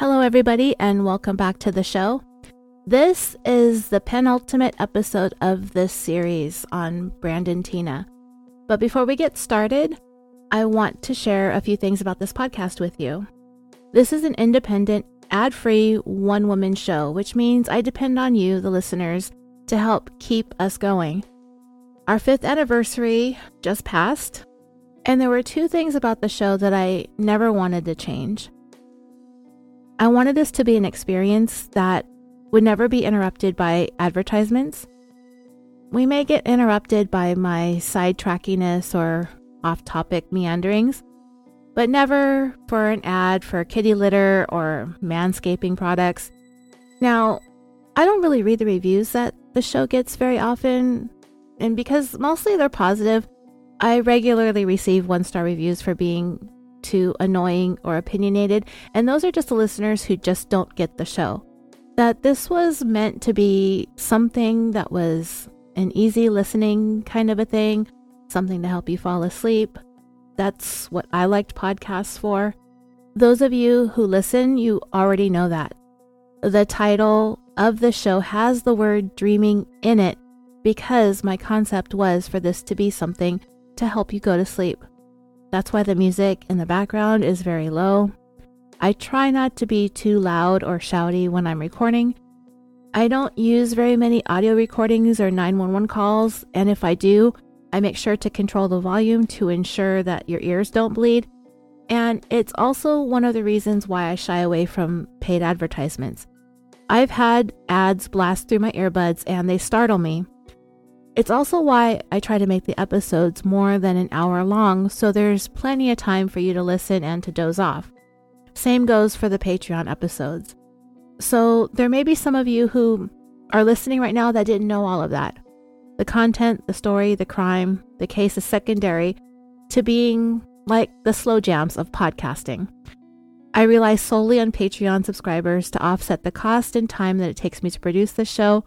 Hello, everybody, and welcome back to the show. This is the penultimate episode of this series on Brandon Teena. But before we get started, I want to share a few things about this podcast with you. This is an independent, ad free, one woman show, which means I depend on you, the listeners, to help keep us going. Our fifth anniversary just passed, and there were two things about the show that I never wanted to change. I wanted this to be an experience that would never be interrupted by advertisements. We may get interrupted by my sidetrackiness or off topic meanderings, but never for an ad for kitty litter or manscaping products. Now, I don't really read the reviews that the show gets very often, and because mostly they're positive, I regularly receive one star reviews for being too annoying or opinionated, and those are just the listeners who just don't get the show. That this was meant to be something that was an easy listening kind of a thing, something to help you fall asleep. That's what I liked podcasts for. Those of you who listen, you already know that. The title of the show has the word dreaming in it because my concept was for this to be something to help you go to sleep. That's why the music in the background is very low. I try not to be too loud or shouty when I'm recording. I don't use very many audio recordings or 911 calls, and if I do, I make sure to control the volume to ensure that your ears don't bleed. And it's also one of the reasons why I shy away from paid advertisements. I've had ads blast through my earbuds and they startle me. It's also why I try to make the episodes more than an hour long so there's plenty of time for you to listen and to doze off. Same goes for the Patreon episodes. So there may be some of you who are listening right now that didn't know all of that. The content, the story, the crime, the case is secondary to being like the slow jams of podcasting. I rely solely on Patreon subscribers to offset the cost and time that it takes me to produce this show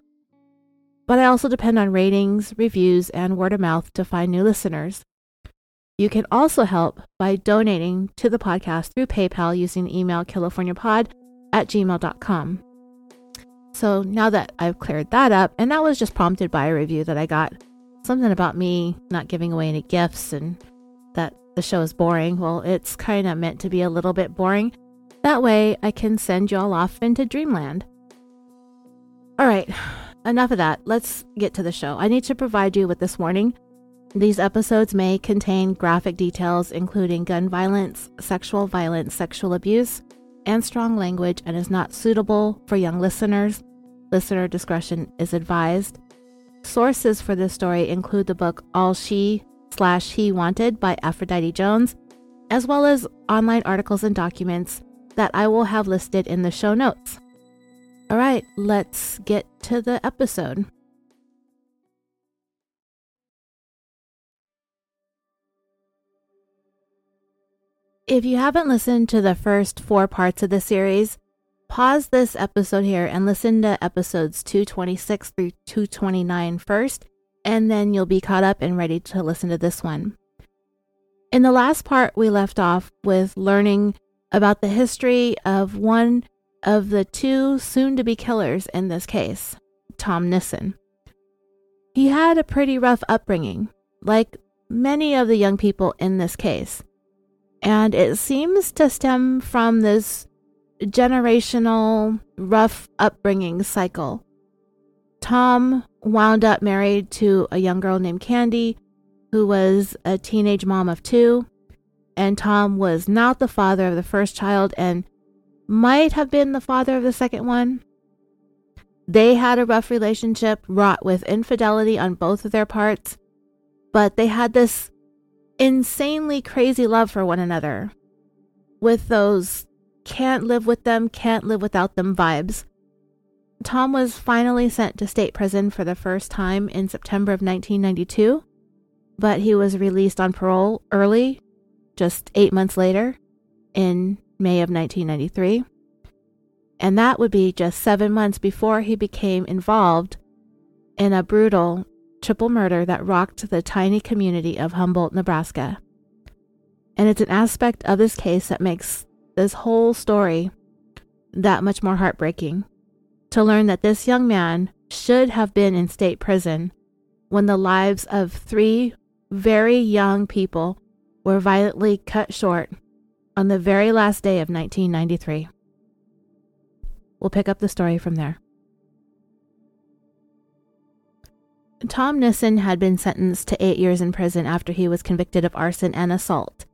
but I also depend on ratings, reviews, and word of mouth to find new listeners. You can also help by donating to the podcast through PayPal using the email californiapod at gmail.com. So now that I've cleared that up, and that was just prompted by a review that I got something about me not giving away any gifts and that the show is boring. Well, it's kind of meant to be a little bit boring. That way I can send you all off into dreamland. All right, enough of that. Let's get to the show. I need to provide you with this warning. These episodes may contain graphic details, including gun violence, sexual violence, sexual abuse, and strong language, and is not suitable for young listeners. Listener discretion is advised. Sources for this story include the book All She slash He Wanted by Aphrodite Jones, as well as online articles and documents that I will have listed in the show notes. All right, let's get to the episode. If you haven't listened to the first four parts of the series, pause this episode here and listen to episodes 226 through 229 first, and then you'll be caught up and ready to listen to this one. In the last part, we left off with learning about the history of one of the two soon to be killers in this case, Tom Nissen. He had a pretty rough upbringing, like many of the young people in this case, and it seems to stem from this generational rough upbringing cycle. Tom wound up married to a young girl named Candy, who was a teenage mom of two, and Tom was not the father of the first child and might have been the father of the second one. They had a rough relationship wrought with infidelity on both of their parts, but they had this insanely crazy love for one another with those can't live with them, can't live without them vibes. Tom was finally sent to state prison for the first time in September of 1992, but he was released on parole early, just eight months later, in May of 1993. And that would be just seven months before he became involved in a brutal triple murder that rocked the tiny community of Humboldt, Nebraska. And it's an aspect of this case that makes this whole story that much more heartbreaking to learn that this young man should have been in state prison when the lives of three very young people were violently cut short on the very last day of 1993. We'll pick up the story from there. Tom Nissen had been sentenced to eight years in prison after he was convicted of arson and assault,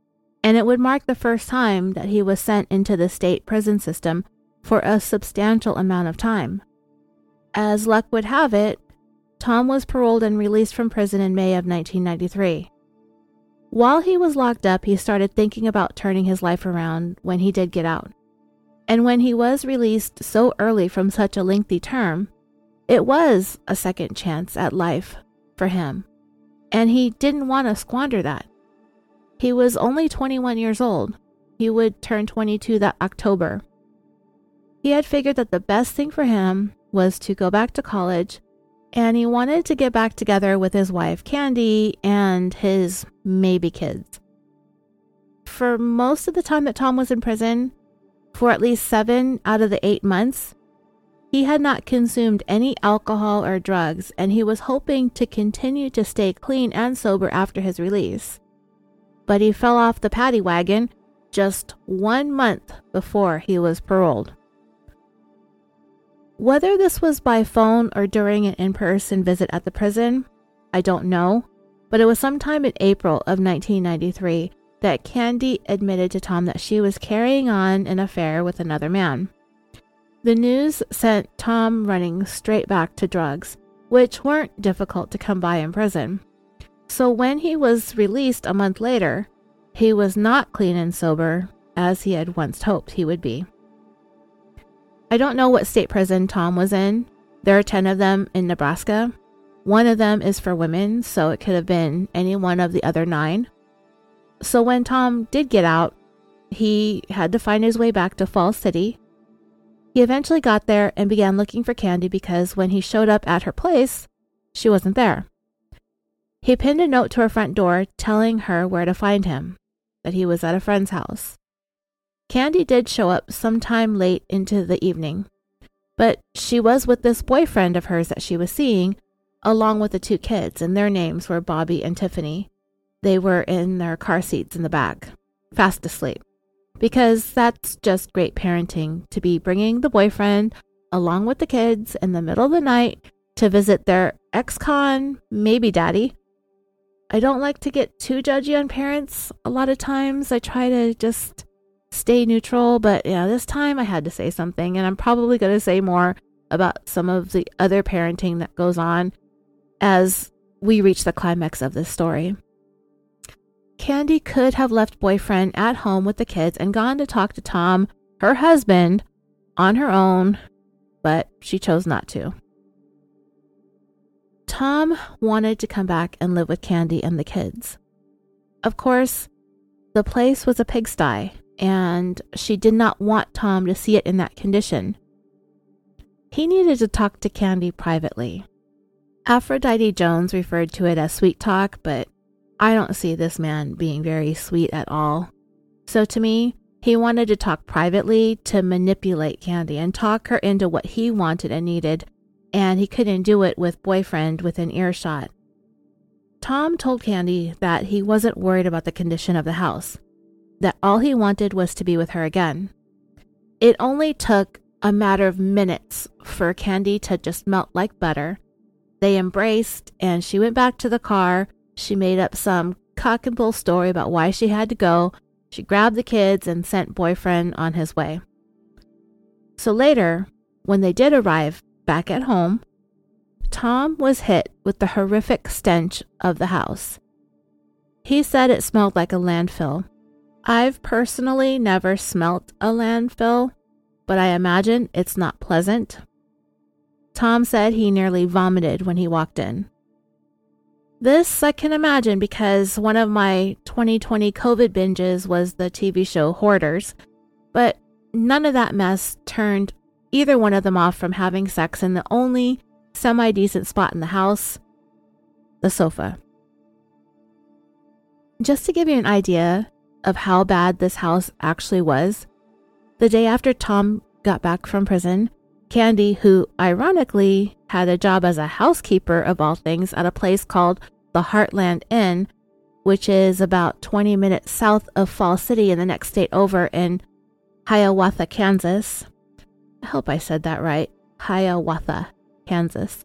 and it would mark the first time that he was sent into the state prison system for a substantial amount of time. As luck would have it, Tom was paroled and released from prison in May of 1993. While he was locked up, he started thinking about turning his life around when he did get out. And when he was released so early from such a lengthy term, it was a second chance at life for him. And he didn't want to squander that. He was only 21 years old. He would turn 22 that October. He had figured that the best thing for him was to go back to college and he wanted to get back together with his wife Candy and his maybe kids. For most of the time that Tom was in prison, for at least seven out of the eight months, he had not consumed any alcohol or drugs, and he was hoping to continue to stay clean and sober after his release. But he fell off the paddy wagon just one month before he was paroled. Whether this was by phone or during an in person visit at the prison, I don't know, but it was sometime in April of 1993 that Candy admitted to Tom that she was carrying on an affair with another man. The news sent Tom running straight back to drugs, which weren't difficult to come by in prison. So when he was released a month later, he was not clean and sober as he had once hoped he would be. I don't know what state prison Tom was in. There are 10 of them in Nebraska. One of them is for women, so it could have been any one of the other nine. So when Tom did get out, he had to find his way back to Falls City. He eventually got there and began looking for Candy because when he showed up at her place, she wasn't there. He pinned a note to her front door telling her where to find him, that he was at a friend's house. Candy did show up sometime late into the evening, but she was with this boyfriend of hers that she was seeing, along with the two kids, and their names were Bobby and Tiffany. They were in their car seats in the back, fast asleep, because that's just great parenting to be bringing the boyfriend along with the kids in the middle of the night to visit their ex con, maybe daddy. I don't like to get too judgy on parents a lot of times. I try to just stay neutral, but yeah, this time I had to say something, and I'm probably going to say more about some of the other parenting that goes on as we reach the climax of this story. Candy could have left boyfriend at home with the kids and gone to talk to Tom, her husband, on her own, but she chose not to. Tom wanted to come back and live with Candy and the kids. Of course, the place was a pigsty, and she did not want Tom to see it in that condition. He needed to talk to Candy privately. Aphrodite Jones referred to it as sweet talk, but I don't see this man being very sweet at all. So to me, he wanted to talk privately to manipulate Candy and talk her into what he wanted and needed, and he couldn't do it with boyfriend within earshot. Tom told Candy that he wasn't worried about the condition of the house that all he wanted was to be with her again. It only took a matter of minutes for Candy to just melt like butter. They embraced, and she went back to the car. She made up some cock and bull story about why she had to go. She grabbed the kids and sent boyfriend on his way. So later, when they did arrive back at home, Tom was hit with the horrific stench of the house. He said it smelled like a landfill, I've personally never smelt a landfill, but I imagine it's not pleasant. Tom said he nearly vomited when he walked in. This I can imagine because one of my 2020 COVID binges was the TV show Hoarders, but none of that mess turned either one of them off from having sex in the only semi decent spot in the house the sofa. Just to give you an idea, of how bad this house actually was, the day after Tom got back from prison, Candy, who ironically had a job as a housekeeper of all things at a place called the Heartland Inn, which is about 20 minutes south of Fall City in the next state over in Hiawatha, Kansas. I hope I said that right. Hiawatha, Kansas.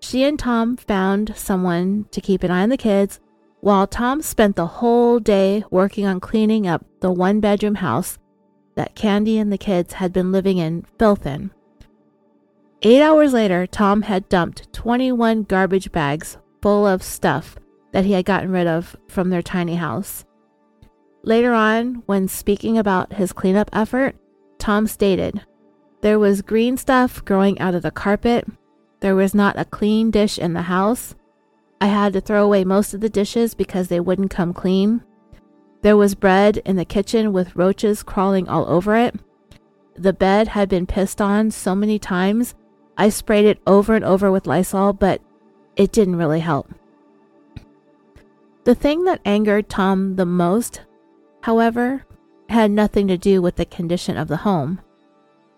She and Tom found someone to keep an eye on the kids while Tom spent the whole day working on cleaning up the one bedroom house that Candy and the kids had been living in filth in. Eight hours later, Tom had dumped 21 garbage bags full of stuff that he had gotten rid of from their tiny house. Later on, when speaking about his cleanup effort, Tom stated, There was green stuff growing out of the carpet. There was not a clean dish in the house. I had to throw away most of the dishes because they wouldn't come clean. There was bread in the kitchen with roaches crawling all over it. The bed had been pissed on so many times, I sprayed it over and over with Lysol, but it didn't really help. The thing that angered Tom the most, however, had nothing to do with the condition of the home.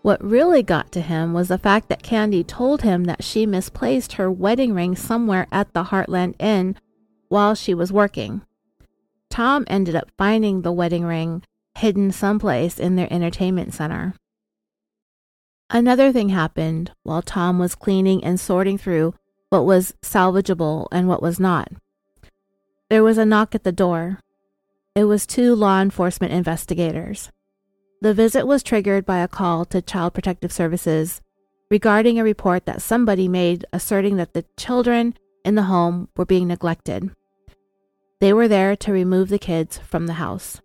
What really got to him was the fact that Candy told him that she misplaced her wedding ring somewhere at the Heartland Inn while she was working. Tom ended up finding the wedding ring hidden someplace in their entertainment center. Another thing happened while Tom was cleaning and sorting through what was salvageable and what was not. There was a knock at the door. It was two law enforcement investigators. The visit was triggered by a call to Child Protective Services regarding a report that somebody made asserting that the children in the home were being neglected. They were there to remove the kids from the house.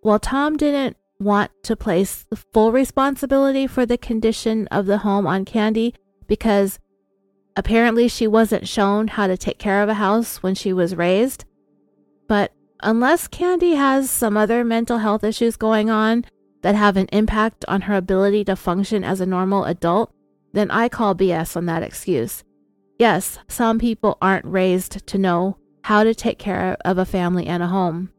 While Tom didn't want to place the full responsibility for the condition of the home on Candy because apparently she wasn't shown how to take care of a house when she was raised, but unless Candy has some other mental health issues going on that have an impact on her ability to function as a normal adult, then I call BS on that excuse. Yes, some people aren't raised to know how to take care of a family and a home.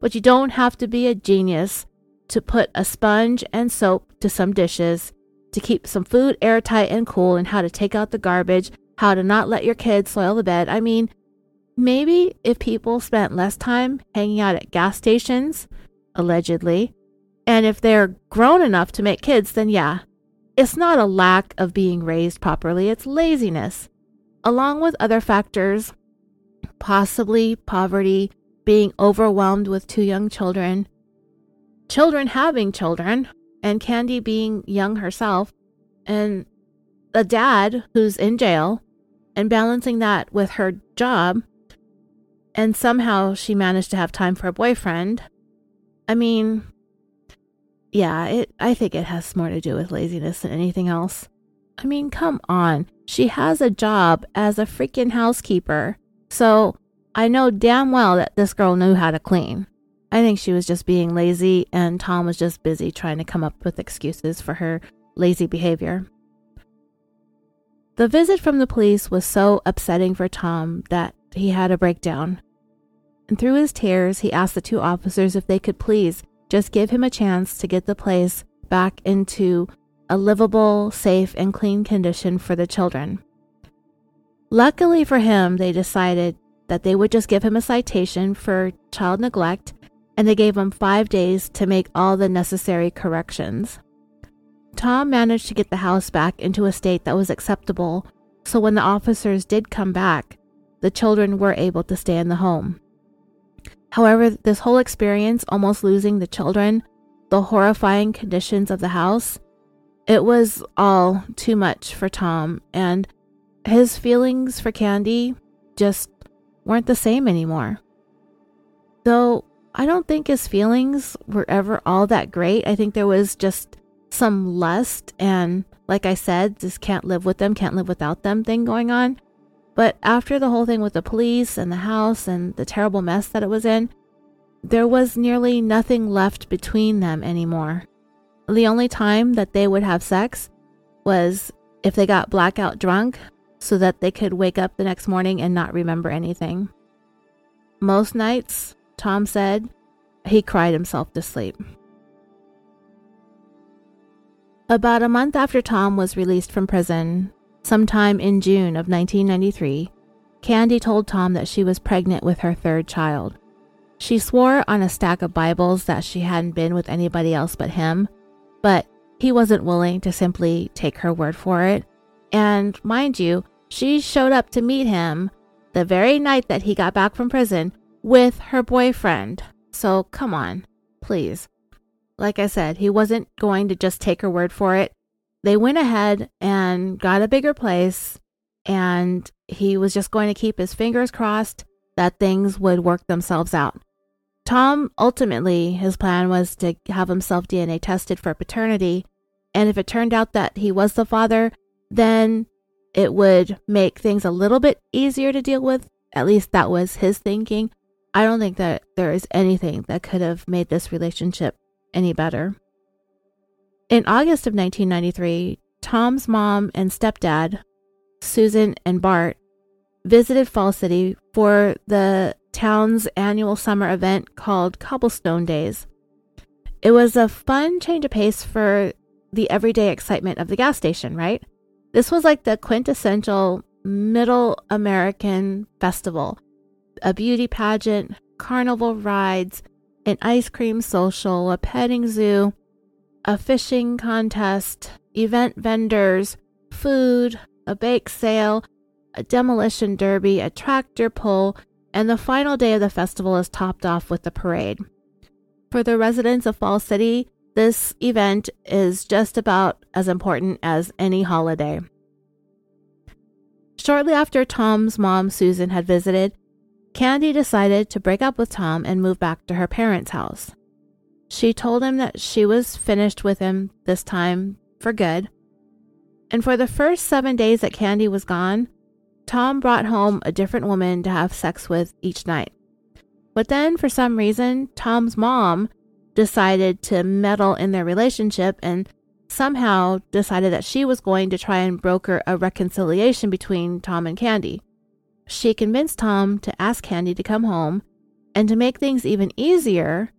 But you don't have to be a genius to put a sponge and soap to some dishes, to keep some food airtight and cool, and how to take out the garbage, how to not let your kids soil the bed. I mean, Maybe if people spent less time hanging out at gas stations, allegedly, and if they're grown enough to make kids, then yeah, it's not a lack of being raised properly, it's laziness, along with other factors, possibly poverty, being overwhelmed with two young children, children having children, and Candy being young herself, and a dad who's in jail, and balancing that with her job and somehow she managed to have time for a boyfriend. I mean, yeah, it I think it has more to do with laziness than anything else. I mean, come on. She has a job as a freaking housekeeper. So, I know damn well that this girl knew how to clean. I think she was just being lazy and Tom was just busy trying to come up with excuses for her lazy behavior. The visit from the police was so upsetting for Tom that he had a breakdown. And through his tears, he asked the two officers if they could please just give him a chance to get the place back into a livable, safe, and clean condition for the children. Luckily for him, they decided that they would just give him a citation for child neglect and they gave him five days to make all the necessary corrections. Tom managed to get the house back into a state that was acceptable, so when the officers did come back, the children were able to stay in the home. However, this whole experience, almost losing the children, the horrifying conditions of the house, it was all too much for Tom, and his feelings for Candy just weren't the same anymore. Though I don't think his feelings were ever all that great. I think there was just some lust and, like I said, just can't live with them, can't live without them thing going on. But after the whole thing with the police and the house and the terrible mess that it was in, there was nearly nothing left between them anymore. The only time that they would have sex was if they got blackout drunk so that they could wake up the next morning and not remember anything. Most nights, Tom said, he cried himself to sleep. About a month after Tom was released from prison, sometime in June of 1993, Candy told Tom that she was pregnant with her third child. She swore on a stack of Bibles that she hadn't been with anybody else but him, but he wasn't willing to simply take her word for it. And mind you, she showed up to meet him the very night that he got back from prison with her boyfriend. So come on, please. Like I said, he wasn't going to just take her word for it. They went ahead and got a bigger place, and he was just going to keep his fingers crossed that things would work themselves out. Tom ultimately, his plan was to have himself DNA tested for paternity, and if it turned out that he was the father, then it would make things a little bit easier to deal with. At least that was his thinking. I don't think that there is anything that could have made this relationship any better. In August of 1993, Tom's mom and stepdad, Susan and Bart, visited Fall City for the town's annual summer event called Cobblestone Days. It was a fun change of pace for the everyday excitement of the gas station, right? This was like the quintessential middle American festival a beauty pageant, carnival rides, an ice cream social, a petting zoo, a fishing contest, event vendors, food, a bake sale, a demolition derby, a tractor pull, and the final day of the festival is topped off with the parade. For the residents of Fall City, this event is just about as important as any holiday. Shortly after Tom's mom, Susan, had visited, Candy decided to break up with Tom and move back to her parents' house. She told him that she was finished with him this time for good. And for the first seven days that Candy was gone, Tom brought home a different woman to have sex with each night. But then, for some reason, Tom's mom decided to meddle in their relationship and somehow decided that she was going to try and broker a reconciliation between Tom and Candy. She convinced Tom to ask Candy to come home, and to make things even easier,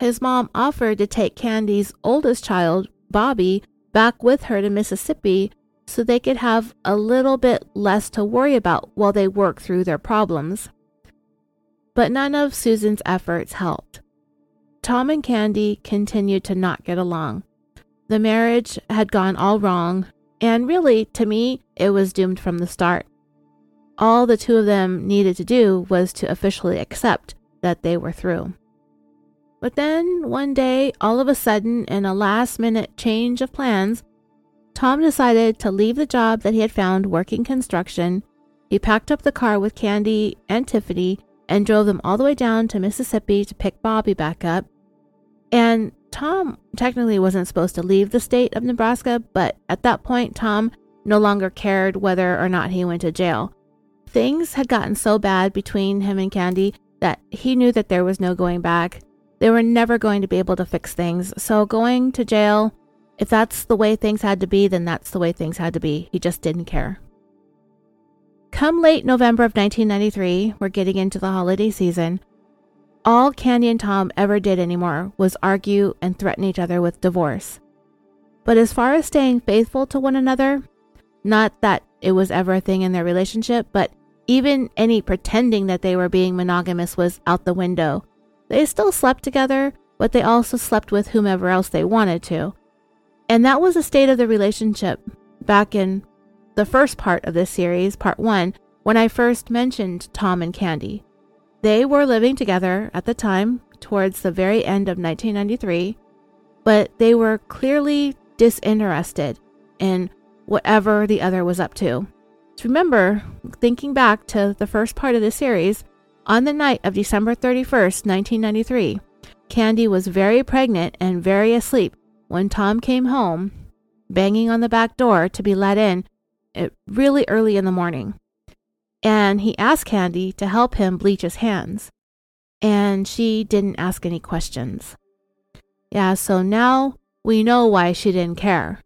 his mom offered to take Candy's oldest child, Bobby, back with her to Mississippi so they could have a little bit less to worry about while they worked through their problems. But none of Susan's efforts helped. Tom and Candy continued to not get along. The marriage had gone all wrong, and really, to me, it was doomed from the start. All the two of them needed to do was to officially accept that they were through. But then, one day, all of a sudden, in a last minute change of plans, Tom decided to leave the job that he had found working construction. He packed up the car with Candy and Tiffany and drove them all the way down to Mississippi to pick Bobby back up. And Tom technically wasn't supposed to leave the state of Nebraska, but at that point, Tom no longer cared whether or not he went to jail. Things had gotten so bad between him and Candy that he knew that there was no going back. They were never going to be able to fix things. So going to jail, if that's the way things had to be, then that's the way things had to be. He just didn't care. Come late November of 1993, we're getting into the holiday season. All Candy and Tom ever did anymore was argue and threaten each other with divorce. But as far as staying faithful to one another, not that it was ever a thing in their relationship, but even any pretending that they were being monogamous was out the window. They still slept together, but they also slept with whomever else they wanted to. And that was the state of the relationship back in the first part of this series, part one, when I first mentioned Tom and Candy. They were living together at the time, towards the very end of 1993, but they were clearly disinterested in whatever the other was up to. Remember, thinking back to the first part of the series, on the night of December 31st, 1993, Candy was very pregnant and very asleep when Tom came home, banging on the back door to be let in eh, really early in the morning. And he asked Candy to help him bleach his hands. And she didn't ask any questions. Yeah, so now we know why she didn't care.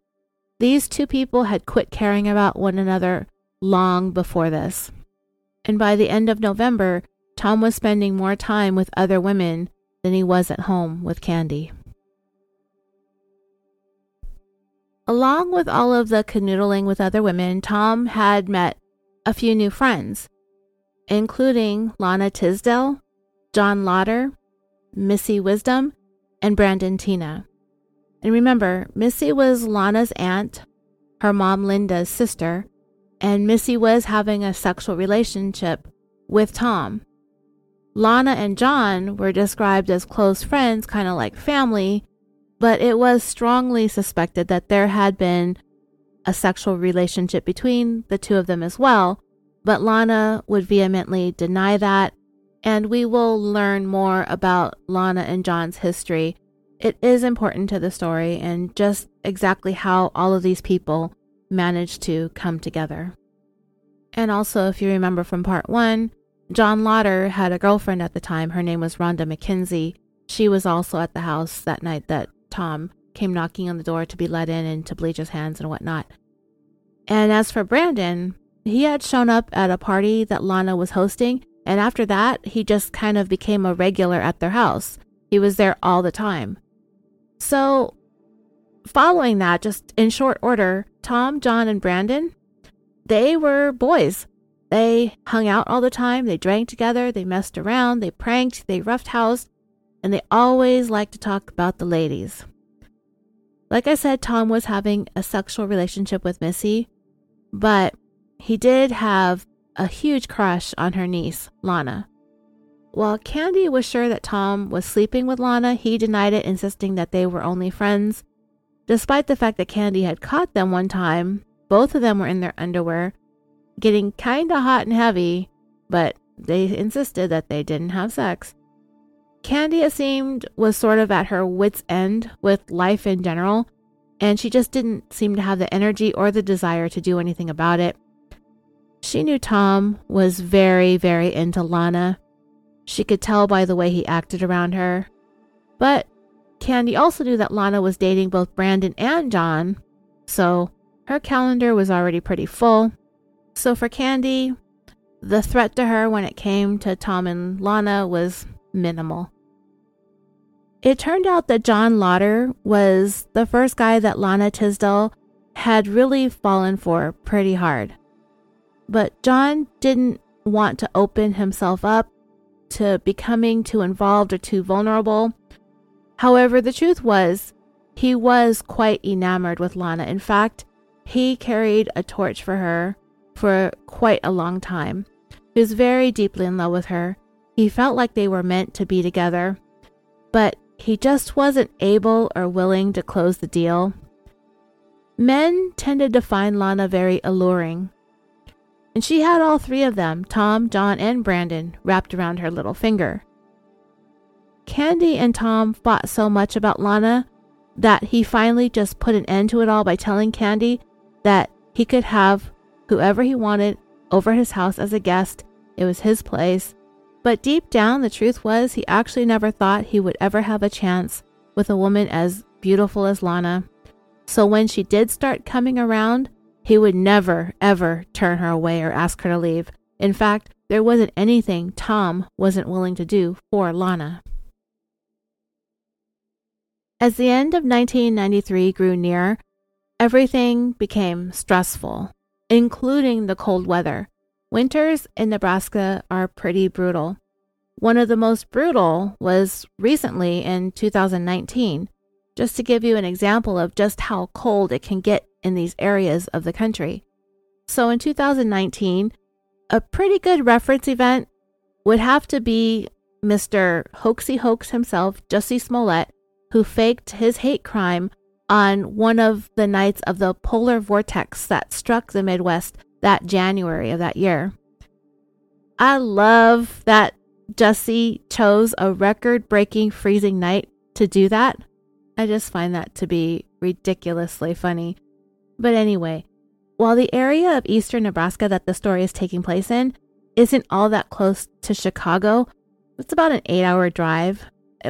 These two people had quit caring about one another long before this. And by the end of November, Tom was spending more time with other women than he was at home with Candy. Along with all of the canoodling with other women, Tom had met a few new friends, including Lana Tisdale, John Lotter, Missy Wisdom, and Brandon Teena. And remember, Missy was Lana's aunt, her mom Linda's sister, and Missy was having a sexual relationship with Tom. Lana and John were described as close friends, kind of like family, but it was strongly suspected that there had been a sexual relationship between the two of them as well. But Lana would vehemently deny that, and we will learn more about Lana and John's history. It is important to the story and just exactly how all of these people managed to come together. And also, if you remember from part one, John Lotter had a girlfriend at the time. Her name was Rhonda McKenzie. She was also at the house that night that Tom came knocking on the door to be let in and to bleach his hands and whatnot. And as for Brandon, he had shown up at a party that Lana was hosting, and after that, he just kind of became a regular at their house. He was there all the time. So, following that, just in short order, Tom, John, and Brandon, they were boys. They hung out all the time, they drank together, they messed around, they pranked, they roughhoused, and they always liked to talk about the ladies. Like I said, Tom was having a sexual relationship with Missy, but he did have a huge crush on her niece, Lana. While Candy was sure that Tom was sleeping with Lana, he denied it, insisting that they were only friends. Despite the fact that Candy had caught them one time, both of them were in their underwear, getting kinda hot and heavy, but they insisted that they didn't have sex. Candy, it seemed, was sort of at her wits' end with life in general, and she just didn't seem to have the energy or the desire to do anything about it. She knew Tom was very, very into Lana. She could tell by the way he acted around her. But Candy also knew that Lana was dating both Brandon and John, so her calendar was already pretty full. So for Candy, the threat to her when it came to Tom and Lana was minimal. It turned out that John Lotter was the first guy that Lana Tisdale had really fallen for pretty hard. But John didn't want to open himself up to becoming too involved or too vulnerable. However, the truth was, he was quite enamored with Lana. In fact, he carried a torch for her for quite a long time. He was very deeply in love with her. He felt like they were meant to be together, but he just wasn't able or willing to close the deal. Men tended to find Lana very alluring, and she had all three of them Tom, John, and Brandon wrapped around her little finger. Candy and Tom fought so much about Lana that he finally just put an end to it all by telling Candy that he could have whoever he wanted over his house as a guest. It was his place, but deep down, the truth was he actually never thought he would ever have a chance with a woman as beautiful as Lana. So when she did start coming around, he would never, ever turn her away or ask her to leave. In fact, there wasn't anything Tom wasn't willing to do for Lana. As the end of 1993 grew near, everything became stressful, including the cold weather. Winters in Nebraska are pretty brutal. One of the most brutal was recently in 2019, just to give you an example of just how cold it can get in these areas of the country. So in 2019, a pretty good reference event would have to be Mr. Hoaxy Hoax himself, Jussie Smollett, who faked his hate crime on one of the nights of the polar vortex that struck the Midwest that January of that year. I love that Jesse chose a record breaking freezing night to do that. I just find that to be ridiculously funny. But anyway, while the area of eastern Nebraska that the story is taking place in isn't all that close to Chicago, it's about an eight hour drive,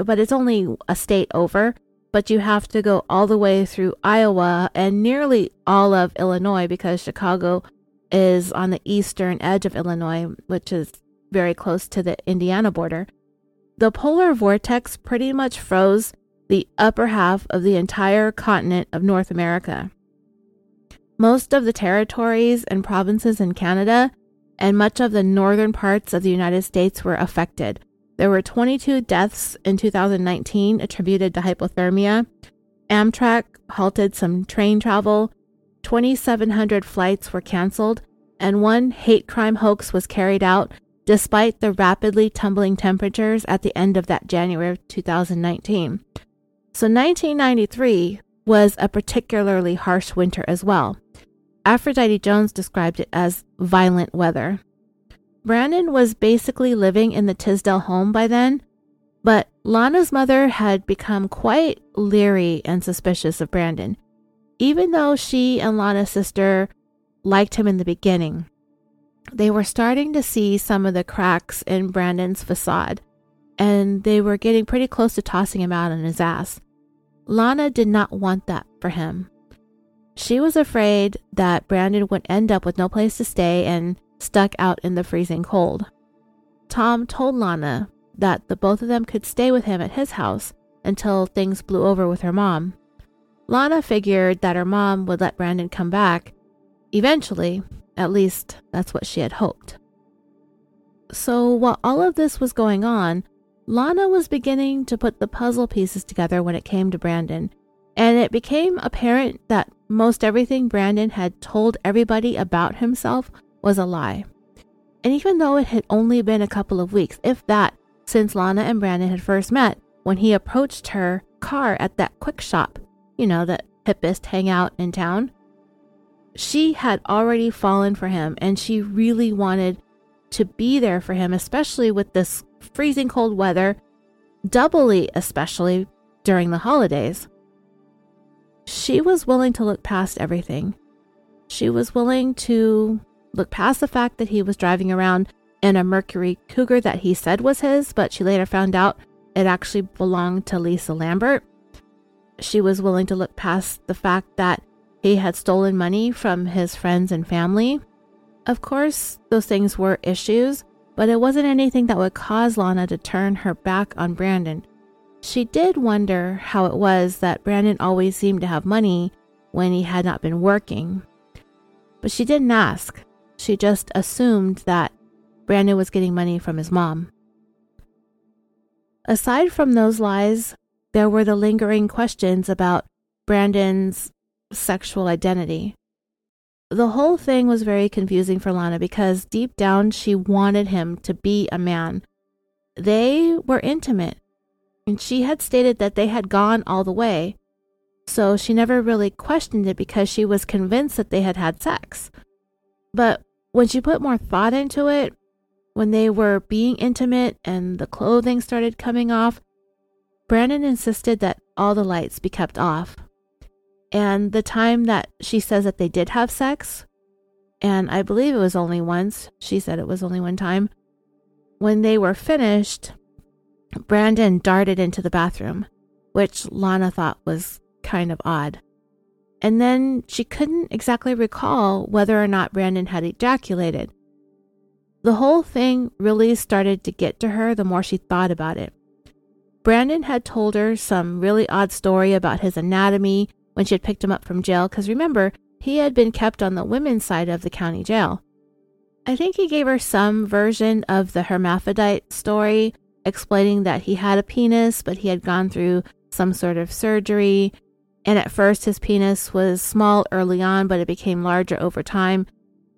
but it's only a state over. But you have to go all the way through Iowa and nearly all of Illinois because Chicago is on the eastern edge of Illinois, which is very close to the Indiana border. The polar vortex pretty much froze the upper half of the entire continent of North America. Most of the territories and provinces in Canada and much of the northern parts of the United States were affected. There were 22 deaths in 2019 attributed to hypothermia. Amtrak halted some train travel. 2,700 flights were canceled, and one hate crime hoax was carried out despite the rapidly tumbling temperatures at the end of that January 2019. So 1993 was a particularly harsh winter as well. Aphrodite Jones described it as violent weather. Brandon was basically living in the Tisdale home by then, but Lana's mother had become quite leery and suspicious of Brandon, even though she and Lana's sister liked him in the beginning. They were starting to see some of the cracks in Brandon's facade, and they were getting pretty close to tossing him out on his ass. Lana did not want that for him. She was afraid that Brandon would end up with no place to stay and stuck out in the freezing cold. Tom told Lana that the both of them could stay with him at his house until things blew over with her mom. Lana figured that her mom would let Brandon come back eventually at least, that's what she had hoped. So, while all of this was going on, Lana was beginning to put the puzzle pieces together when it came to Brandon, and it became apparent that most everything Brandon had told everybody about himself was a lie. And even though it had only been a couple of weeks, if that, since Lana and Brandon had first met, when he approached her car at that quick shop, you know, that hippest hangout in town, she had already fallen for him and she really wanted to be there for him, especially with this freezing cold weather, doubly, especially during the holidays. She was willing to look past everything. She was willing to look past the fact that he was driving around in a Mercury Cougar that he said was his, but she later found out it actually belonged to Lisa Lambert. She was willing to look past the fact that he had stolen money from his friends and family. Of course, those things were issues, but it wasn't anything that would cause Lana to turn her back on Brandon. She did wonder how it was that Brandon always seemed to have money when he had not been working. But she didn't ask. She just assumed that Brandon was getting money from his mom. Aside from those lies, there were the lingering questions about Brandon's sexual identity. The whole thing was very confusing for Lana because deep down she wanted him to be a man. They were intimate, and she had stated that they had gone all the way. So she never really questioned it because she was convinced that they had had sex. But when she put more thought into it, when they were being intimate and the clothing started coming off, Brandon insisted that all the lights be kept off. And the time that she says that they did have sex, and I believe it was only once, she said it was only one time, when they were finished, Brandon darted into the bathroom, which Lana thought was kind of odd. And then she couldn't exactly recall whether or not Brandon had ejaculated. The whole thing really started to get to her the more she thought about it. Brandon had told her some really odd story about his anatomy when she had picked him up from jail, because remember, he had been kept on the women's side of the county jail. I think he gave her some version of the hermaphrodite story, explaining that he had a penis, but he had gone through some sort of surgery. And at first, his penis was small early on, but it became larger over time.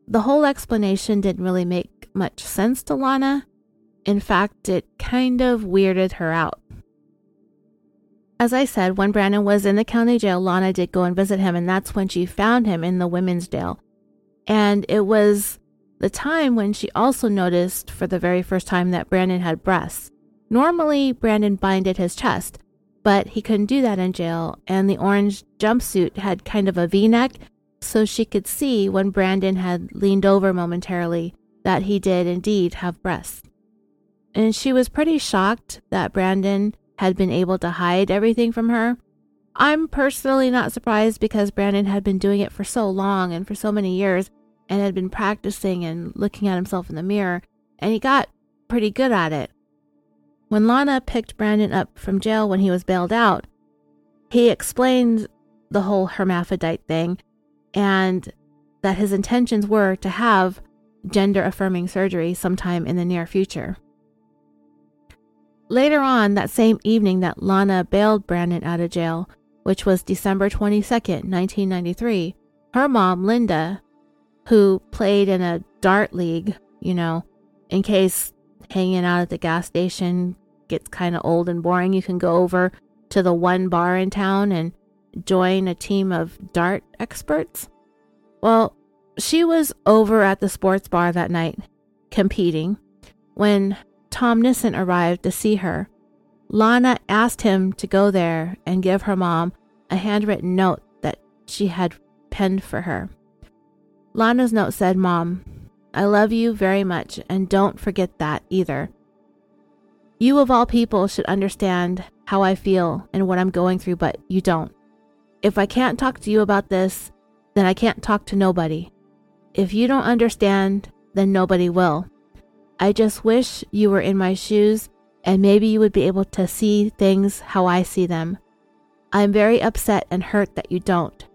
The whole explanation didn't really make much sense to Lana. In fact, it kind of weirded her out. As I said, when Brandon was in the county jail, Lana did go and visit him, and that's when she found him in the women's jail. And it was the time when she also noticed for the very first time that Brandon had breasts. Normally, Brandon binded his chest, but he couldn't do that in jail, and the orange jumpsuit had kind of a v neck, so she could see when Brandon had leaned over momentarily that he did indeed have breasts. And she was pretty shocked that Brandon had been able to hide everything from her. I'm personally not surprised because Brandon had been doing it for so long and for so many years and had been practicing and looking at himself in the mirror, and he got pretty good at it. When Lana picked Brandon up from jail when he was bailed out, he explained the whole hermaphrodite thing, and that his intentions were to have gender affirming surgery sometime in the near future. Later on that same evening that Lana bailed Brandon out of jail, which was December 22nd, 1993, her mom, Linda, who played in a dart league, you know, in case hanging out at the gas station gets kind of old and boring, you can go over to the one bar in town and join a team of dart experts. Well, she was over at the sports bar that night competing when Tom Nissen arrived to see her. Lana asked him to go there and give her mom a handwritten note that she had penned for her. Lana's note said, Mom, I love you very much, and don't forget that either. You, of all people, should understand how I feel and what I'm going through, but you don't. If I can't talk to you about this, then I can't talk to nobody. If you don't understand, then nobody will. I just wish you were in my shoes and maybe you would be able to see things how I see them. I'm very upset and hurt that you don't.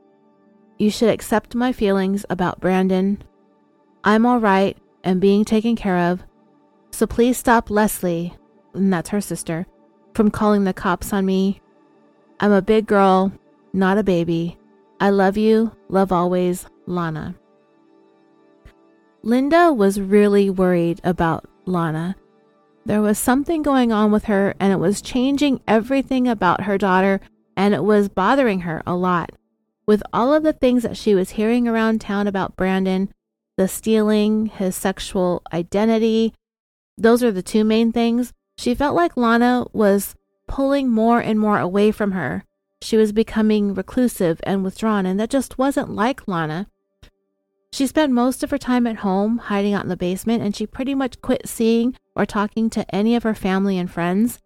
You should accept my feelings about Brandon. I'm all right and being taken care of. So please stop Leslie, and that's her sister, from calling the cops on me. I'm a big girl, not a baby. I love you. Love always, Lana. Linda was really worried about Lana. There was something going on with her, and it was changing everything about her daughter, and it was bothering her a lot. With all of the things that she was hearing around town about Brandon, the stealing, his sexual identity, those are the two main things. She felt like Lana was pulling more and more away from her. She was becoming reclusive and withdrawn, and that just wasn't like Lana. She spent most of her time at home, hiding out in the basement, and she pretty much quit seeing or talking to any of her family and friends.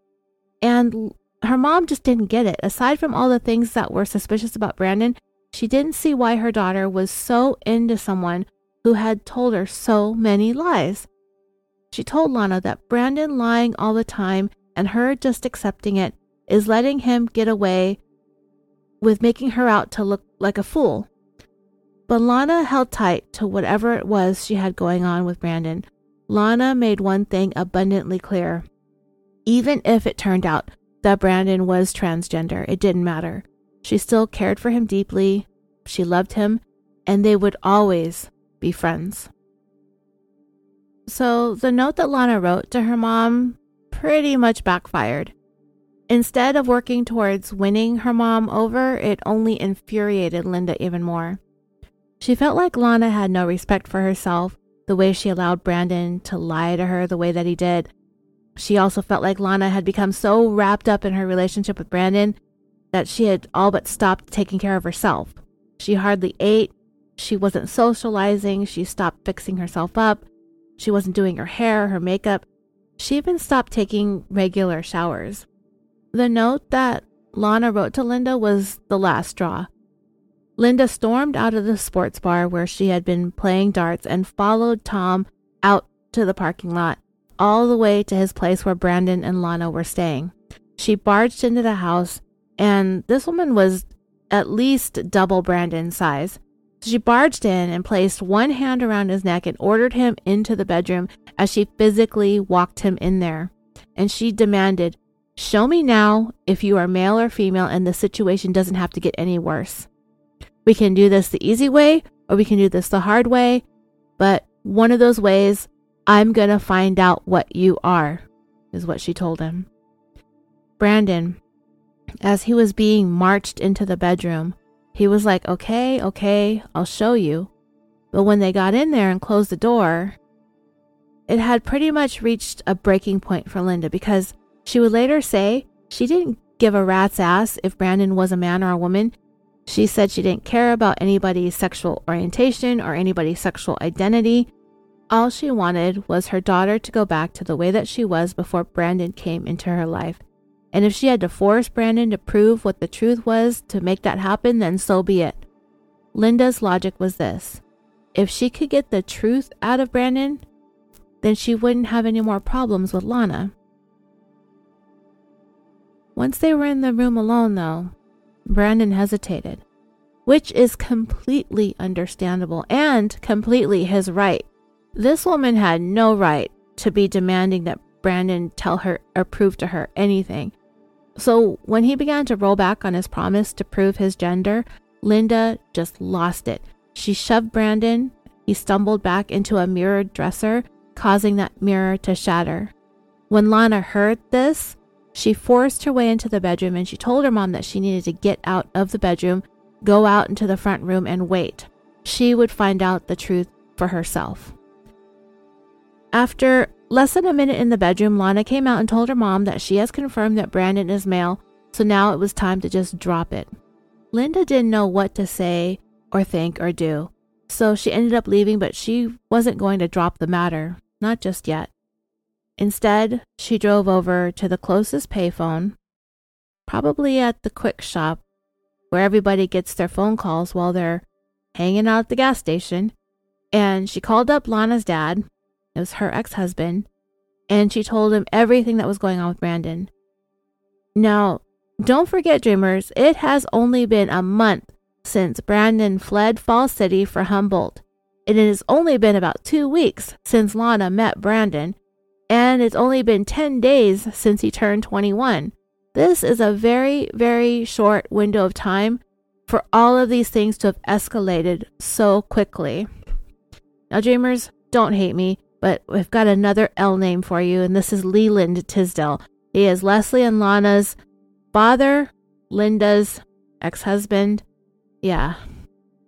And her mom just didn't get it. Aside from all the things that were suspicious about Brandon, she didn't see why her daughter was so into someone who had told her so many lies. She told Lana that Brandon lying all the time and her just accepting it is letting him get away with making her out to look like a fool. But Lana held tight to whatever it was she had going on with Brandon. Lana made one thing abundantly clear. Even if it turned out that Brandon was transgender, it didn't matter. She still cared for him deeply, she loved him, and they would always be friends. So the note that Lana wrote to her mom pretty much backfired. Instead of working towards winning her mom over, it only infuriated Linda even more. She felt like Lana had no respect for herself, the way she allowed Brandon to lie to her the way that he did. She also felt like Lana had become so wrapped up in her relationship with Brandon that she had all but stopped taking care of herself. She hardly ate, she wasn't socializing, she stopped fixing herself up, she wasn't doing her hair, her makeup. She even stopped taking regular showers. The note that Lana wrote to Linda was the last straw. Linda stormed out of the sports bar where she had been playing darts and followed Tom out to the parking lot, all the way to his place where Brandon and Lana were staying. She barged into the house, and this woman was at least double Brandon's size. She barged in and placed one hand around his neck and ordered him into the bedroom as she physically walked him in there. And she demanded, Show me now if you are male or female and the situation doesn't have to get any worse. We can do this the easy way or we can do this the hard way. But one of those ways, I'm going to find out what you are, is what she told him. Brandon, as he was being marched into the bedroom, he was like, okay, okay, I'll show you. But when they got in there and closed the door, it had pretty much reached a breaking point for Linda because she would later say she didn't give a rat's ass if Brandon was a man or a woman. She said she didn't care about anybody's sexual orientation or anybody's sexual identity. All she wanted was her daughter to go back to the way that she was before Brandon came into her life. And if she had to force Brandon to prove what the truth was to make that happen, then so be it. Linda's logic was this if she could get the truth out of Brandon, then she wouldn't have any more problems with Lana. Once they were in the room alone, though, Brandon hesitated. which is completely understandable and completely his right. This woman had no right to be demanding that Brandon tell her or prove to her anything. So when he began to roll back on his promise to prove his gender, Linda just lost it. She shoved Brandon. He stumbled back into a mirrored dresser, causing that mirror to shatter. When Lana heard this, she forced her way into the bedroom and she told her mom that she needed to get out of the bedroom, go out into the front room, and wait. She would find out the truth for herself. After less than a minute in the bedroom, Lana came out and told her mom that she has confirmed that Brandon is male, so now it was time to just drop it. Linda didn't know what to say or think or do, so she ended up leaving, but she wasn't going to drop the matter, not just yet. Instead, she drove over to the closest payphone, probably at the quick shop, where everybody gets their phone calls while they're hanging out at the gas station, and she called up Lana's dad. It was her ex husband, and she told him everything that was going on with Brandon. Now, don't forget, dreamers, it has only been a month since Brandon fled Fall City for Humboldt. It has only been about two weeks since Lana met Brandon, and it's only been 10 days since he turned 21. This is a very, very short window of time for all of these things to have escalated so quickly. Now, dreamers, don't hate me, but we've got another L name for you, and this is Leland Tisdel. He is Leslie and Lana's father, Linda's ex husband. Yeah,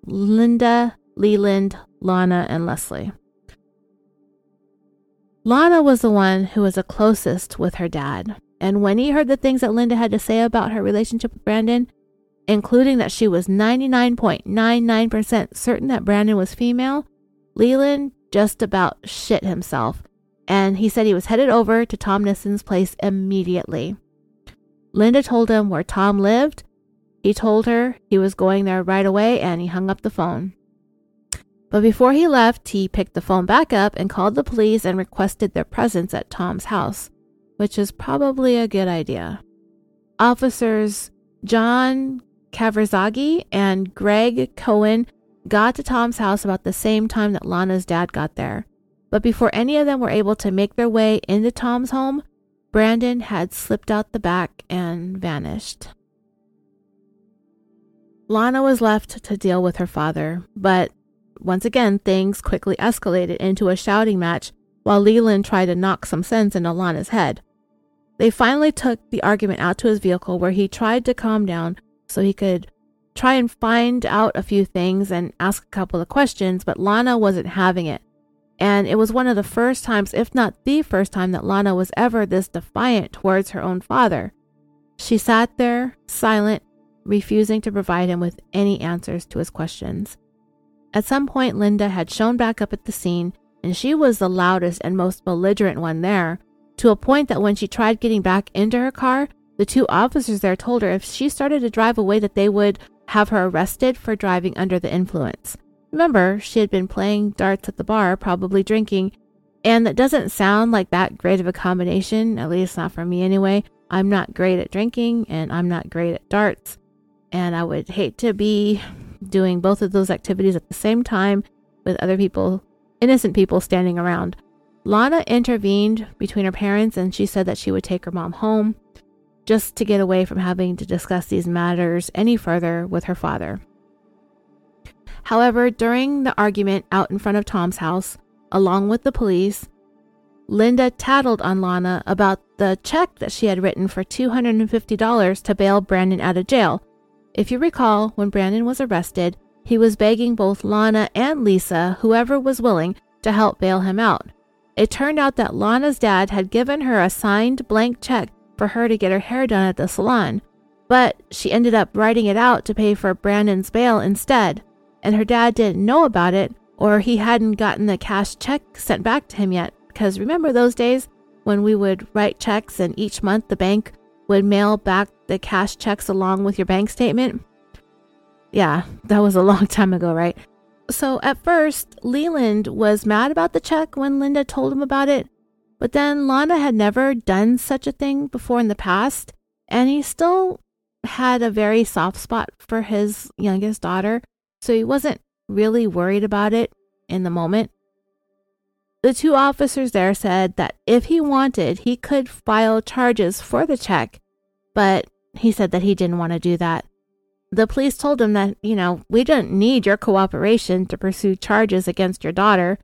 Linda, Leland, Lana, and Leslie. Lana was the one who was the closest with her dad. And when he heard the things that Linda had to say about her relationship with Brandon, including that she was 99.99% certain that Brandon was female, Leland just about shit himself. And he said he was headed over to Tom Nissen's place immediately. Linda told him where Tom lived. He told her he was going there right away and he hung up the phone. But before he left, he picked the phone back up and called the police and requested their presence at Tom's house, which is probably a good idea. Officers John Kavrazagi and Greg Cohen got to Tom's house about the same time that Lana's dad got there. But before any of them were able to make their way into Tom's home, Brandon had slipped out the back and vanished. Lana was left to deal with her father, but once again, things quickly escalated into a shouting match while Leland tried to knock some sense into Lana's head. They finally took the argument out to his vehicle where he tried to calm down so he could try and find out a few things and ask a couple of questions, but Lana wasn't having it. And it was one of the first times, if not the first time, that Lana was ever this defiant towards her own father. She sat there, silent, refusing to provide him with any answers to his questions. At some point, Linda had shown back up at the scene, and she was the loudest and most belligerent one there, to a point that when she tried getting back into her car, the two officers there told her if she started to drive away that they would have her arrested for driving under the influence. Remember, she had been playing darts at the bar, probably drinking, and that doesn't sound like that great of a combination, at least not for me anyway. I'm not great at drinking and I'm not great at darts, and I would hate to be doing both of those activities at the same time with other people, innocent people standing around. Lana intervened between her parents and she said that she would take her mom home just to get away from having to discuss these matters any further with her father. However, during the argument out in front of Tom's house, along with the police, Linda tattled on Lana about the check that she had written for $250 to bail Brandon out of jail if you recall, when Brandon was arrested, he was begging both Lana and Lisa, whoever was willing, to help bail him out. It turned out that Lana's dad had given her a signed blank check for her to get her hair done at the salon, but she ended up writing it out to pay for Brandon's bail instead, and her dad didn't know about it or he hadn't gotten the cash check sent back to him yet. Because remember those days when we would write checks and each month the bank would mail back the cash checks along with your bank statement. Yeah, that was a long time ago, right? So at first, Leland was mad about the check when Linda told him about it, but then Lana had never done such a thing before in the past, and he still had a very soft spot for his youngest daughter, so he wasn't really worried about it in the moment. The two officers there said that if he wanted, he could file charges for the check, but he said that he didn't want to do that. The police told him that, you know, we don't need your cooperation to pursue charges against your daughter,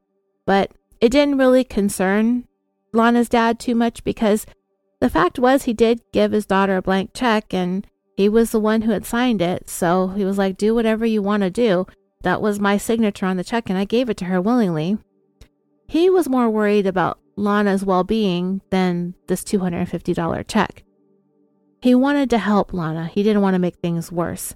but it didn't really concern Lana's dad too much because the fact was he did give his daughter a blank check and he was the one who had signed it. So he was like, do whatever you want to do. That was my signature on the check and I gave it to her willingly. He was more worried about Lana's well being than this $250 check. He wanted to help Lana, he didn't want to make things worse.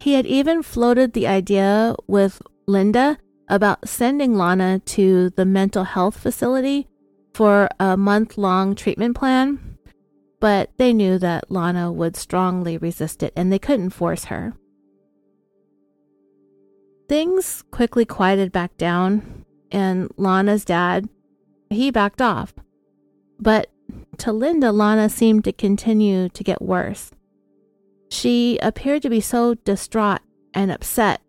He had even floated the idea with Linda about sending Lana to the mental health facility for a month long treatment plan, but they knew that Lana would strongly resist it and they couldn't force her. Things quickly quieted back down and Lana's dad, he backed off. But to Linda, Lana seemed to continue to get worse. She appeared to be so distraught and upset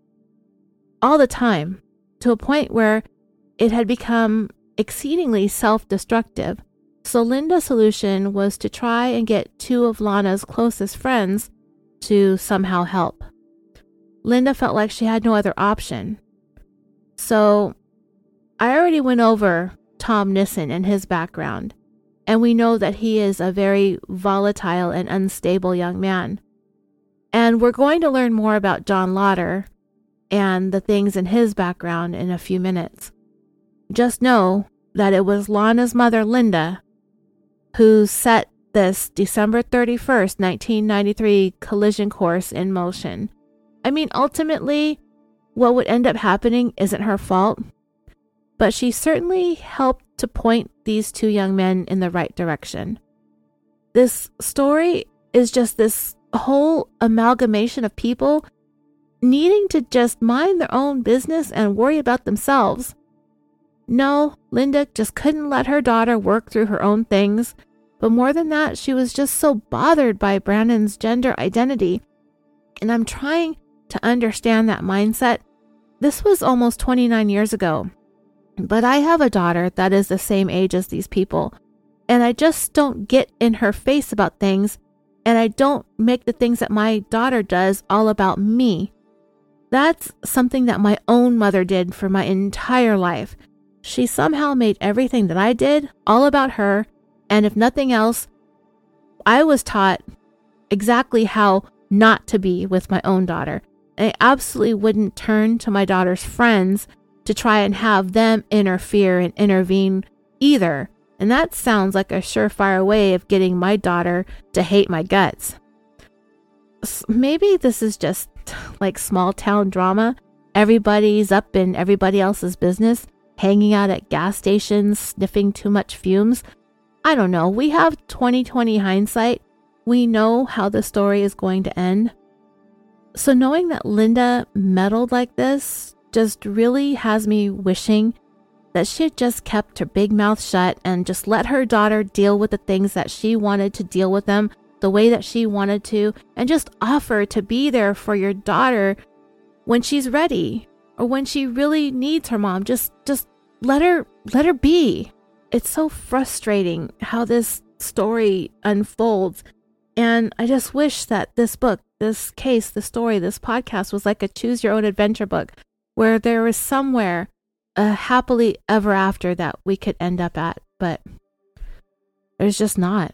all the time to a point where it had become exceedingly self destructive. So Linda's solution was to try and get two of Lana's closest friends to somehow help. Linda felt like she had no other option. So I already went over Tom Nissen and his background, and we know that he is a very volatile and unstable young man. And we're going to learn more about John Lotter and the things in his background in a few minutes. Just know that it was Lana's mother, Linda, who set this December 31st, 1993 collision course in motion. I mean, ultimately, what would end up happening isn't her fault but she certainly helped to point these two young men in the right direction. This story is just this whole amalgamation of people needing to just mind their own business and worry about themselves. No, Linda just couldn't let her daughter work through her own things, but more than that, she was just so bothered by Brandon's gender identity. And I'm trying to understand that mindset. This was almost 29 years ago, but I have a daughter that is the same age as these people, and I just don't get in her face about things, and I don't make the things that my daughter does all about me. That's something that my own mother did for my entire life. She somehow made everything that I did all about her, and if nothing else, I was taught exactly how not to be with my own daughter. I absolutely wouldn't turn to my daughter's friends to try and have them interfere and intervene either. And that sounds like a surefire way of getting my daughter to hate my guts. Maybe this is just like small town drama. Everybody's up in everybody else's business, hanging out at gas stations, sniffing too much fumes. I don't know. We have 2020 hindsight. We know how the story is going to end. So, knowing that Linda meddled like this just really has me wishing that she had just kept her big mouth shut and just let her daughter deal with the things that she wanted to deal with them the way that she wanted to and just offer to be there for your daughter when she's ready or when she really needs her mom just just let her let her be it's so frustrating how this story unfolds and i just wish that this book this case the story this podcast was like a choose your own adventure book where there was somewhere a happily ever after that we could end up at, but there's just not.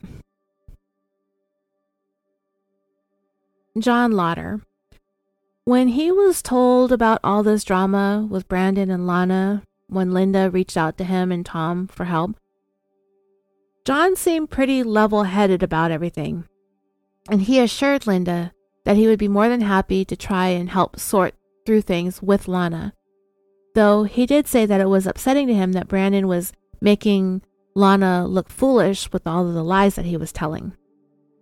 John Lotter. When he was told about all this drama with Brandon and Lana, when Linda reached out to him and Tom for help, John seemed pretty level headed about everything. And he assured Linda that he would be more than happy to try and help sort through things with Lana. Though he did say that it was upsetting to him that Brandon was making Lana look foolish with all of the lies that he was telling.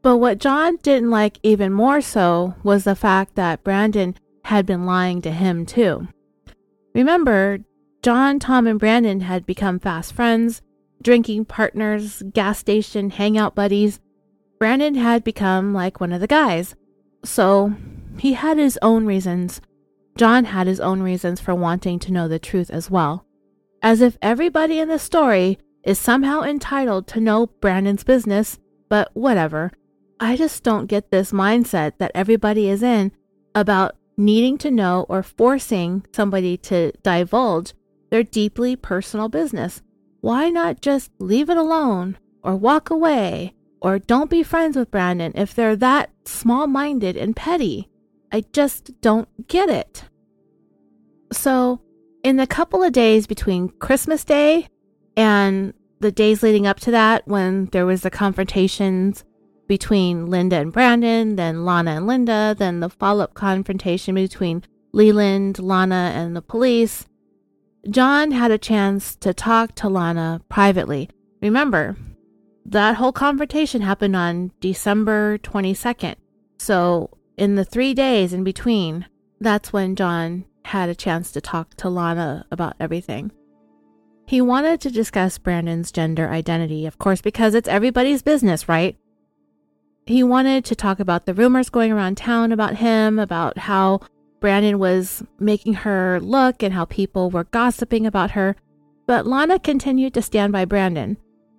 But what John didn't like even more so was the fact that Brandon had been lying to him too. Remember, John, Tom, and Brandon had become fast friends, drinking partners, gas station hangout buddies. Brandon had become like one of the guys, So he had his own reasons. John had his own reasons for wanting to know the truth as well. As if everybody in the story is somehow entitled to know Brandon's business, but whatever. I just don't get this mindset that everybody is in about needing to know or forcing somebody to divulge their deeply personal business. Why not just leave it alone or walk away or don't be friends with Brandon if they're that small minded and petty? I just don't get it. So, in the couple of days between Christmas Day and the days leading up to that, when there was the confrontations between Linda and Brandon, then Lana and Linda, then the follow up confrontation between Leland, Lana, and the police, John had a chance to talk to Lana privately. Remember, that whole confrontation happened on December 22nd. So, in the three days in between, that's when John had a chance to talk to Lana about everything. He wanted to discuss Brandon's gender identity, of course, because it's everybody's business, right? He wanted to talk about the rumors going around town about him, about how Brandon was making her look and how people were gossiping about her. But Lana continued to stand by Brandon.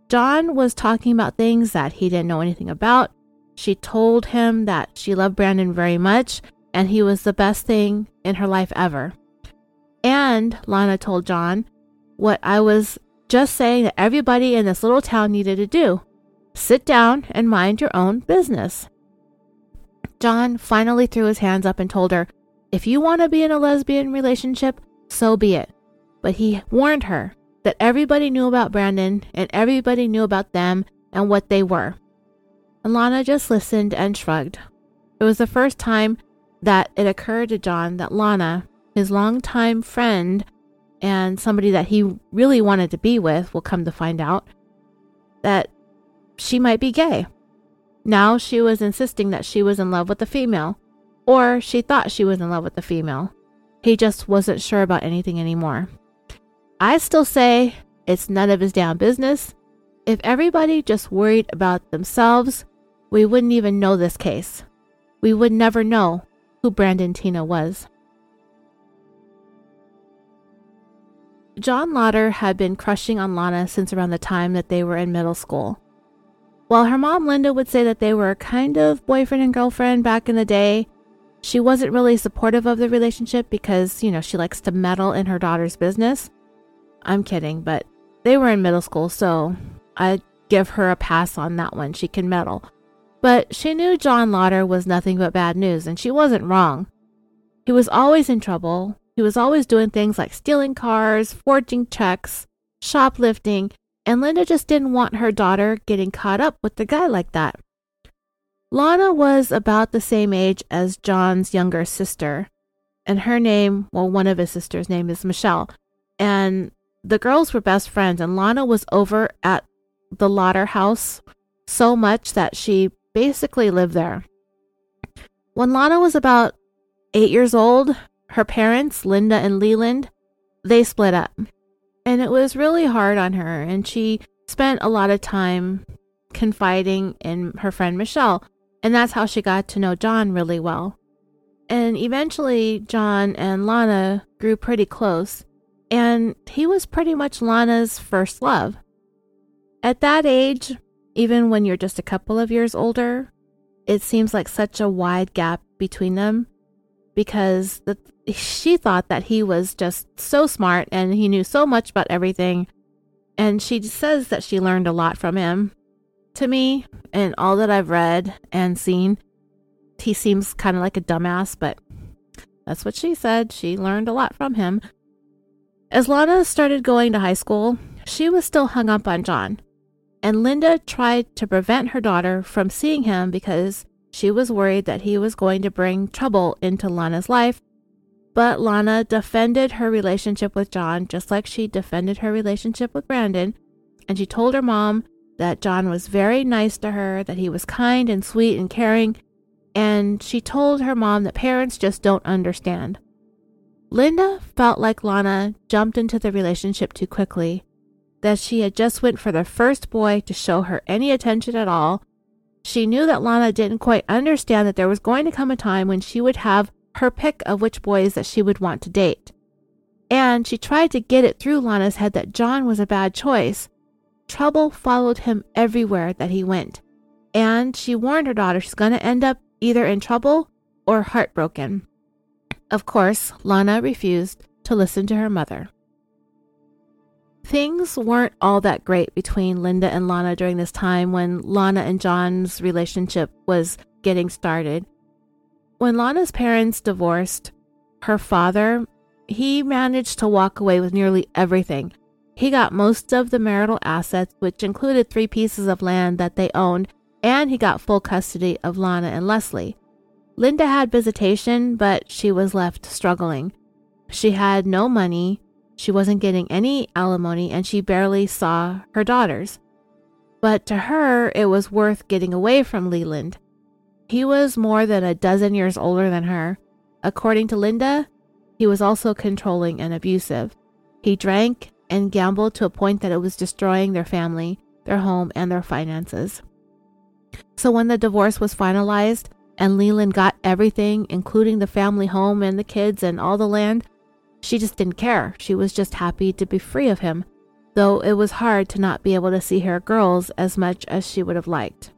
John was talking about things that he didn't know anything about. She told him that she loved Brandon very much and he was the best thing in her life ever. And Lana told John what I was just saying that everybody in this little town needed to do sit down and mind your own business. John finally threw his hands up and told her, If you want to be in a lesbian relationship, so be it. But he warned her that everybody knew about Brandon and everybody knew about them and what they were. And Lana just listened and shrugged. It was the first time that it occurred to John that Lana, his longtime friend and somebody that he really wanted to be with, will come to find out that she might be gay. Now she was insisting that she was in love with a female, or she thought she was in love with the female. He just wasn't sure about anything anymore. I still say it's none of his damn business. If everybody just worried about themselves, we wouldn't even know this case. We would never know who Brandon Teena was. John Lotter had been crushing on Lana since around the time that they were in middle school. While her mom Linda would say that they were kind of boyfriend and girlfriend back in the day, she wasn't really supportive of the relationship because, you know, she likes to meddle in her daughter's business. I'm kidding, but they were in middle school, so I'd give her a pass on that one. She can meddle. But she knew John Lotter was nothing but bad news, and she wasn't wrong. He was always in trouble. He was always doing things like stealing cars, forging checks, shoplifting, and Linda just didn't want her daughter getting caught up with a guy like that. Lana was about the same age as John's younger sister, and her name, well, one of his sisters' name is Michelle, and the girls were best friends, and Lana was over at the Lotter house so much that she basically lived there. When Lana was about eight years old, her parents, Linda and Leland, they split up and it was really hard on her. And she spent a lot of time confiding in her friend Michelle. And that's how she got to know John really well. And eventually, John and Lana grew pretty close. And he was pretty much Lana's first love. At that age, even when you're just a couple of years older, it seems like such a wide gap between them because the, she thought that he was just so smart and he knew so much about everything. And she says that she learned a lot from him. To me, and all that I've read and seen, he seems kind of like a dumbass, but that's what she said. She learned a lot from him. As Lana started going to high school, she was still hung up on John. And Linda tried to prevent her daughter from seeing him because she was worried that he was going to bring trouble into Lana's life, but Lana defended her relationship with John just like she defended her relationship with Brandon, and she told her mom that John was very nice to her, that he was kind and sweet and caring, and she told her mom that parents just don't understand. Linda felt like Lana jumped into the relationship too quickly, that she had just went for the first boy to show her any attention at all she knew that Lana didn't quite understand that there was going to come a time when she would have her pick of which boys that she would want to date. And she tried to get it through Lana's head that John was a bad choice. Trouble followed him everywhere that he went. And she warned her daughter she's going to end up either in trouble or heartbroken. Of course, Lana refused to listen to her mother. Things weren't all that great between Linda and Lana during this time when Lana and John's relationship was getting started. When Lana's parents divorced, her father, he managed to walk away with nearly everything. He got most of the marital assets, which included three pieces of land that they owned, and he got full custody of Lana and Leslie. Linda had visitation, but she was left struggling. She had no money, she wasn't getting any alimony and she barely saw her daughters. But to her, it was worth getting away from Leland. He was more than a dozen years older than her. According to Linda, he was also controlling and abusive. He drank and gambled to a point that it was destroying their family, their home, and their finances. So when the divorce was finalized and Leland got everything, including the family home and the kids and all the land, she just didn't care. She was just happy to be free of him, though it was hard to not be able to see her girls as much as she would have liked.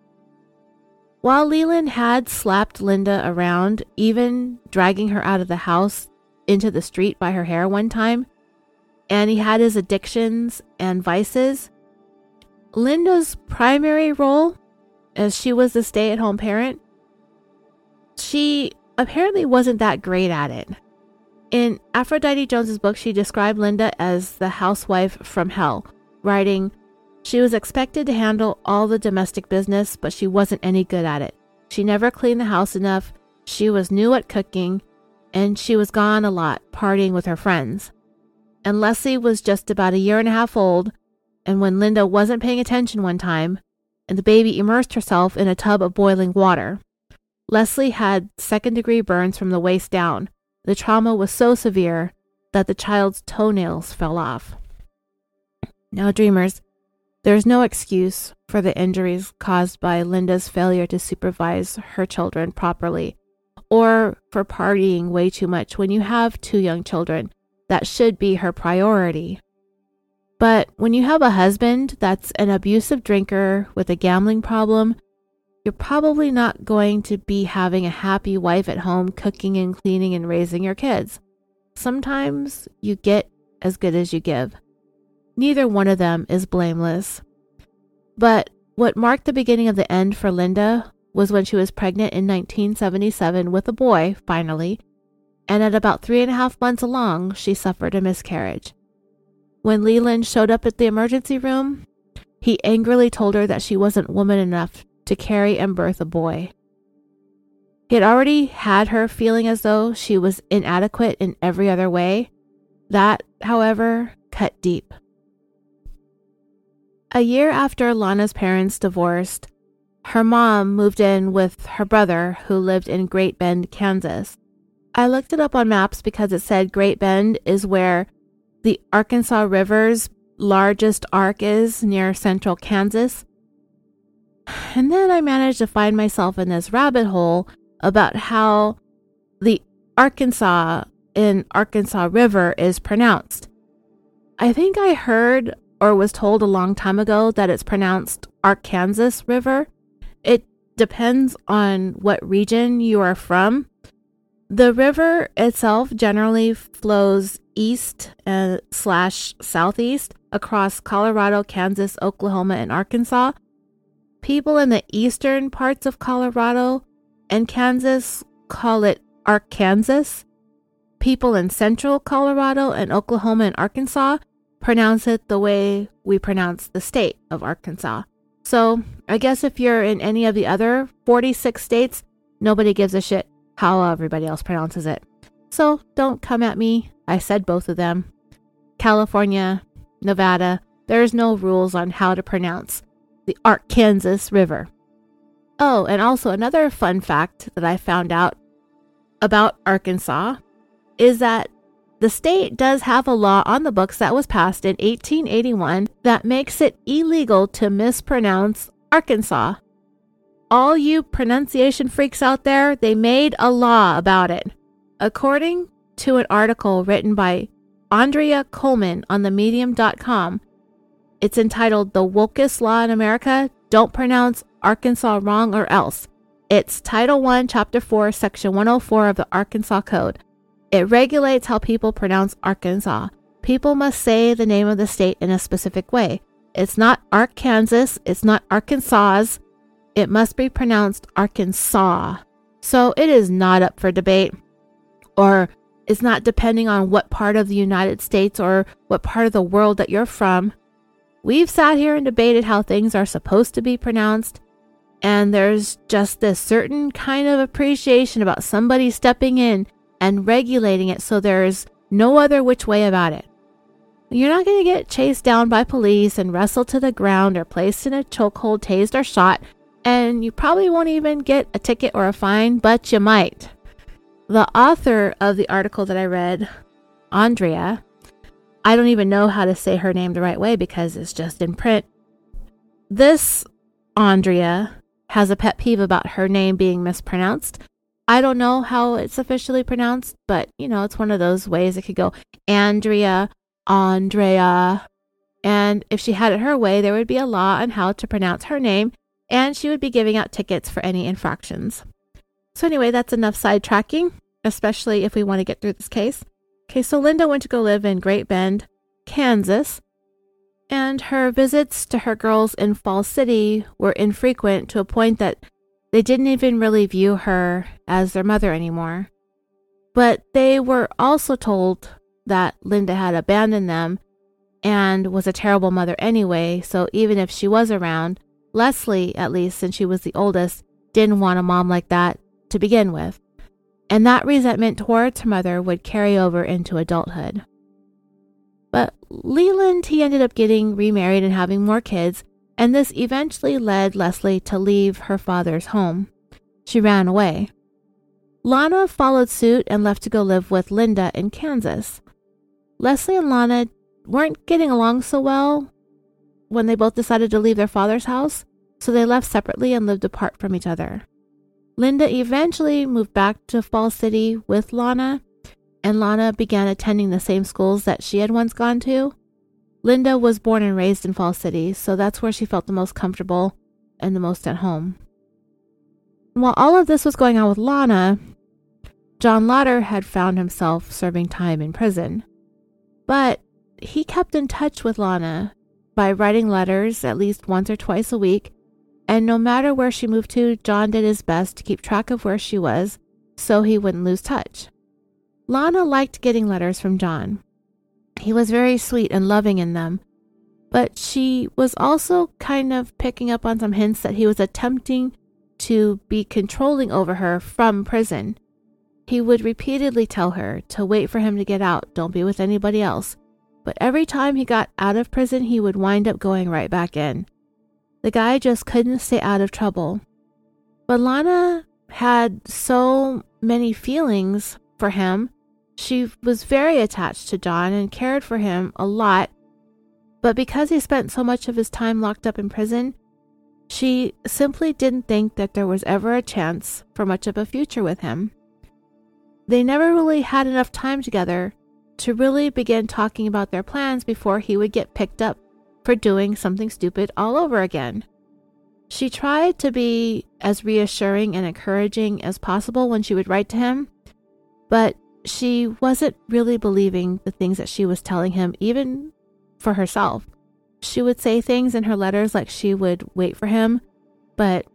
While Leland had slapped Linda around, even dragging her out of the house into the street by her hair one time, and he had his addictions and vices, Linda's primary role, as she was the stay at home parent, she apparently wasn't that great at it. In Aphrodite Jones's book, she described Linda as the housewife from hell, writing, She was expected to handle all the domestic business, but she wasn't any good at it. She never cleaned the house enough, she was new at cooking, and she was gone a lot, partying with her friends. And Leslie was just about a year and a half old, and when Linda wasn't paying attention one time, and the baby immersed herself in a tub of boiling water. Leslie had second degree burns from the waist down, the trauma was so severe that the child's toenails fell off. Now, dreamers, there's no excuse for the injuries caused by Linda's failure to supervise her children properly or for partying way too much when you have two young children. That should be her priority. But when you have a husband that's an abusive drinker with a gambling problem, you're probably not going to be having a happy wife at home cooking and cleaning and raising your kids. Sometimes you get as good as you give. Neither one of them is blameless. But what marked the beginning of the end for Linda was when she was pregnant in 1977 with a boy, finally, and at about three and a half months along, she suffered a miscarriage. When Leland showed up at the emergency room, he angrily told her that she wasn't woman enough to carry and birth a boy. He had already had her feeling as though she was inadequate in every other way. That, however, cut deep. A year after Lana's parents divorced, her mom moved in with her brother who lived in Great Bend, Kansas. I looked it up on maps because it said Great Bend is where the Arkansas River's largest arc is near central Kansas. And then I managed to find myself in this rabbit hole about how the Arkansas in Arkansas River is pronounced. I think I heard or was told a long time ago that it's pronounced Arkansas River. It depends on what region you are from. The river itself generally flows east uh, slash southeast across Colorado, Kansas, Oklahoma, and Arkansas People in the eastern parts of Colorado and Kansas call it Arkansas. People in central Colorado and Oklahoma and Arkansas pronounce it the way we pronounce the state of Arkansas. So I guess if you're in any of the other 46 states, nobody gives a shit how everybody else pronounces it. So don't come at me. I said both of them. California, Nevada, there's no rules on how to pronounce the Arkansas River. Oh, and also another fun fact that I found out about Arkansas is that the state does have a law on the books that was passed in 1881 that makes it illegal to mispronounce Arkansas. All you pronunciation freaks out there, they made a law about it. According to an article written by Andrea Coleman on the medium.com, it's entitled The Wokest Law in America Don't Pronounce Arkansas Wrong or Else. It's Title 1, Chapter 4, Section 104 of the Arkansas Code. It regulates how people pronounce Arkansas. People must say the name of the state in a specific way. It's not Arkansas, it's not Arkansas. It must be pronounced Arkansas. So it is not up for debate, or it's not depending on what part of the United States or what part of the world that you're from. We've sat here and debated how things are supposed to be pronounced, and there's just this certain kind of appreciation about somebody stepping in and regulating it so there's no other which way about it. You're not going to get chased down by police and wrestled to the ground or placed in a chokehold, tased, or shot, and you probably won't even get a ticket or a fine, but you might. The author of the article that I read, Andrea, I don't even know how to say her name the right way because it's just in print. This Andrea has a pet peeve about her name being mispronounced. I don't know how it's officially pronounced, but you know, it's one of those ways it could go Andrea Andrea. And if she had it her way, there would be a law on how to pronounce her name, and she would be giving out tickets for any infractions. So, anyway, that's enough sidetracking, especially if we want to get through this case. Okay, so Linda went to go live in Great Bend, Kansas, and her visits to her girls in Fall City were infrequent to a point that they didn't even really view her as their mother anymore. But they were also told that Linda had abandoned them and was a terrible mother anyway, so even if she was around, Leslie, at least since she was the oldest, didn't want a mom like that to begin with. And that resentment towards her mother would carry over into adulthood. But Leland, he ended up getting remarried and having more kids, and this eventually led Leslie to leave her father's home. She ran away. Lana followed suit and left to go live with Linda in Kansas. Leslie and Lana weren't getting along so well when they both decided to leave their father's house, so they left separately and lived apart from each other. Linda eventually moved back to Fall City with Lana, and Lana began attending the same schools that she had once gone to. Linda was born and raised in Fall City, so that's where she felt the most comfortable and the most at home. While all of this was going on with Lana, John Lotter had found himself serving time in prison. But he kept in touch with Lana by writing letters at least once or twice a week, and no matter where she moved to, John did his best to keep track of where she was so he wouldn't lose touch. Lana liked getting letters from John. He was very sweet and loving in them, but she was also kind of picking up on some hints that he was attempting to be controlling over her from prison. He would repeatedly tell her to wait for him to get out, don't be with anybody else. But every time he got out of prison, he would wind up going right back in. The guy just couldn't stay out of trouble. But Lana had so many feelings for him. She was very attached to John and cared for him a lot. But because he spent so much of his time locked up in prison, she simply didn't think that there was ever a chance for much of a future with him. They never really had enough time together to really begin talking about their plans before he would get picked up for doing something stupid all over again. She tried to be as reassuring and encouraging as possible when she would write to him, but she wasn't really believing the things that she was telling him, even for herself. She would say things in her letters like she would wait for him, but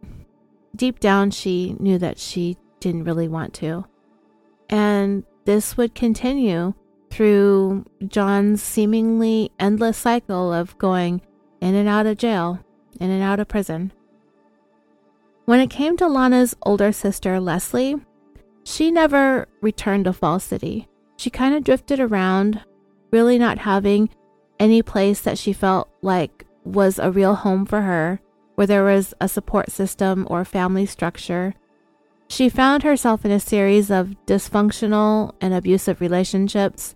deep down she knew that she didn't really want to. And this would continue through John's seemingly endless cycle of going in and out of jail, in and out of prison. When it came to Lana's older sister, Leslie, she never returned to Fall City. She kind of drifted around, really not having any place that she felt like was a real home for her, where there was a support system or family structure she found herself in a series of dysfunctional and abusive relationships.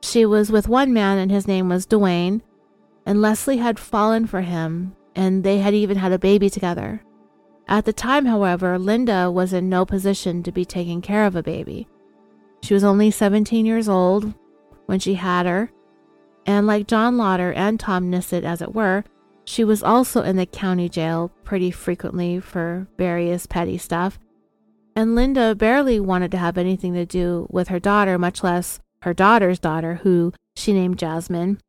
She was with one man, and his name was Dwayne, and Leslie had fallen for him, and they had even had a baby together. At the time, however, Linda was in no position to be taking care of a baby. She was only 17 years old when she had her, and like John Lotter and Tom Nissen, as it were, she was also in the county jail pretty frequently for various petty stuff. And Linda barely wanted to have anything to do with her daughter, much less her daughter's daughter, who she named Jasmine.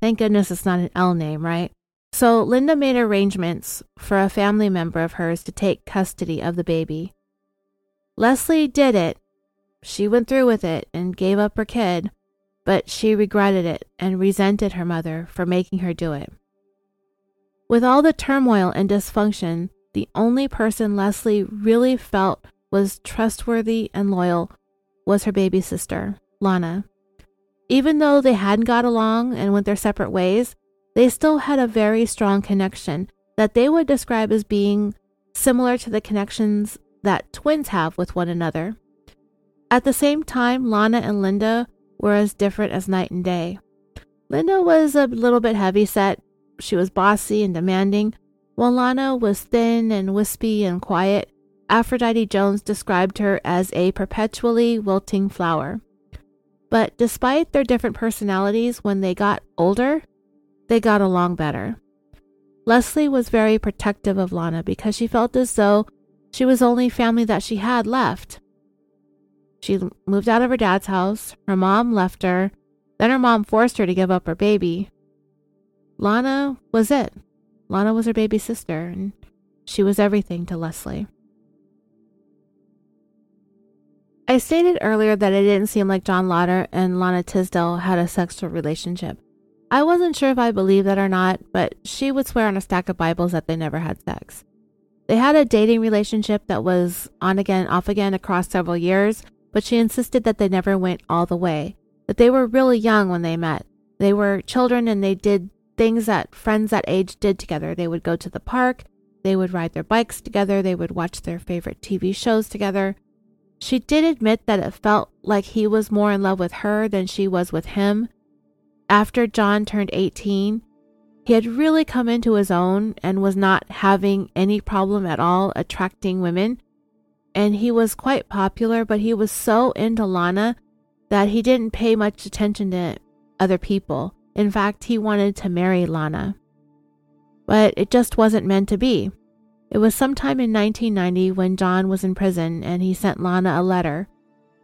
Thank goodness it's not an L name, right? So Linda made arrangements for a family member of hers to take custody of the baby. Leslie did it. She went through with it and gave up her kid, but she regretted it and resented her mother for making her do it. With all the turmoil and dysfunction, the only person Leslie really felt was trustworthy and loyal was her baby sister, Lana. Even though they hadn't got along and went their separate ways, they still had a very strong connection that they would describe as being similar to the connections that twins have with one another. At the same time, Lana and Linda were as different as night and day. Linda was a little bit heavy set, she was bossy and demanding, while Lana was thin and wispy and quiet. Aphrodite Jones described her as a perpetually wilting flower. But despite their different personalities, when they got older, they got along better. Leslie was very protective of Lana because she felt as though she was the only family that she had left. She moved out of her dad's house, her mom left her, then her mom forced her to give up her baby. Lana was it. Lana was her baby sister, and she was everything to Leslie. I stated earlier that it didn't seem like John Lotter and Lana Tisdel had a sexual relationship. I wasn't sure if I believed that or not, but she would swear on a stack of Bibles that they never had sex. They had a dating relationship that was on again, off again across several years, but she insisted that they never went all the way, that they were really young when they met. They were children and they did things that friends that age did together. They would go to the park, they would ride their bikes together, they would watch their favorite TV shows together. She did admit that it felt like he was more in love with her than she was with him, after John turned 18, he had really come into his own and was not having any problem at all attracting women. And he was quite popular, but he was so into Lana that he didn't pay much attention to other people. In fact, he wanted to marry Lana. But it just wasn't meant to be. It was sometime in 1990 when John was in prison and he sent Lana a letter.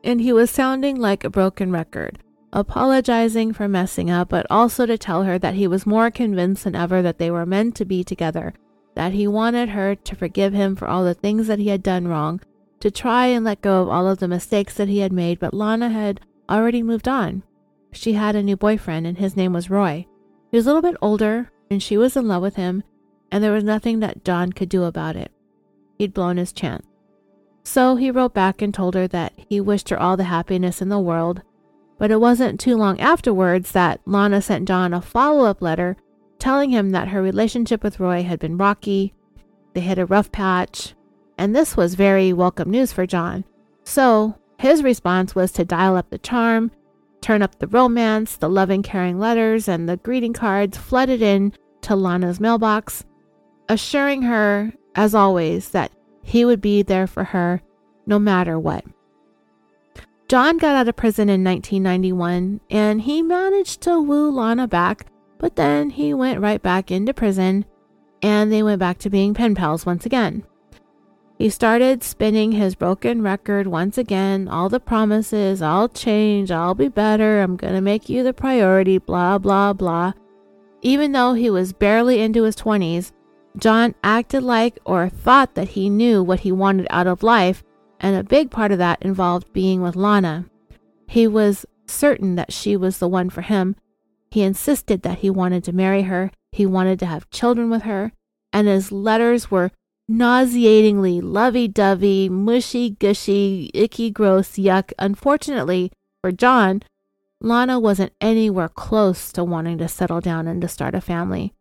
And he was sounding like a broken record apologizing for messing up, but also to tell her that he was more convinced than ever that they were meant to be together, that he wanted her to forgive him for all the things that he had done wrong, to try and let go of all of the mistakes that he had made, but Lana had already moved on. She had a new boyfriend, and his name was Roy. He was a little bit older, and she was in love with him, and there was nothing that John could do about it. He'd blown his chance. So he wrote back and told her that he wished her all the happiness in the world, but it wasn't too long afterwards that Lana sent John a follow up letter telling him that her relationship with Roy had been rocky, they hit a rough patch, and this was very welcome news for John. So his response was to dial up the charm, turn up the romance, the loving, caring letters, and the greeting cards flooded in to Lana's mailbox, assuring her, as always, that he would be there for her no matter what. John got out of prison in 1991 and he managed to woo Lana back, but then he went right back into prison and they went back to being pen pals once again. He started spinning his broken record once again, all the promises, I'll change, I'll be better, I'm gonna make you the priority, blah, blah, blah. Even though he was barely into his 20s, John acted like or thought that he knew what he wanted out of life and a big part of that involved being with Lana. He was certain that she was the one for him. He insisted that he wanted to marry her, he wanted to have children with her, and his letters were nauseatingly lovey dovey, mushy gushy, icky gross, yuck. Unfortunately for John, Lana wasn't anywhere close to wanting to settle down and to start a family.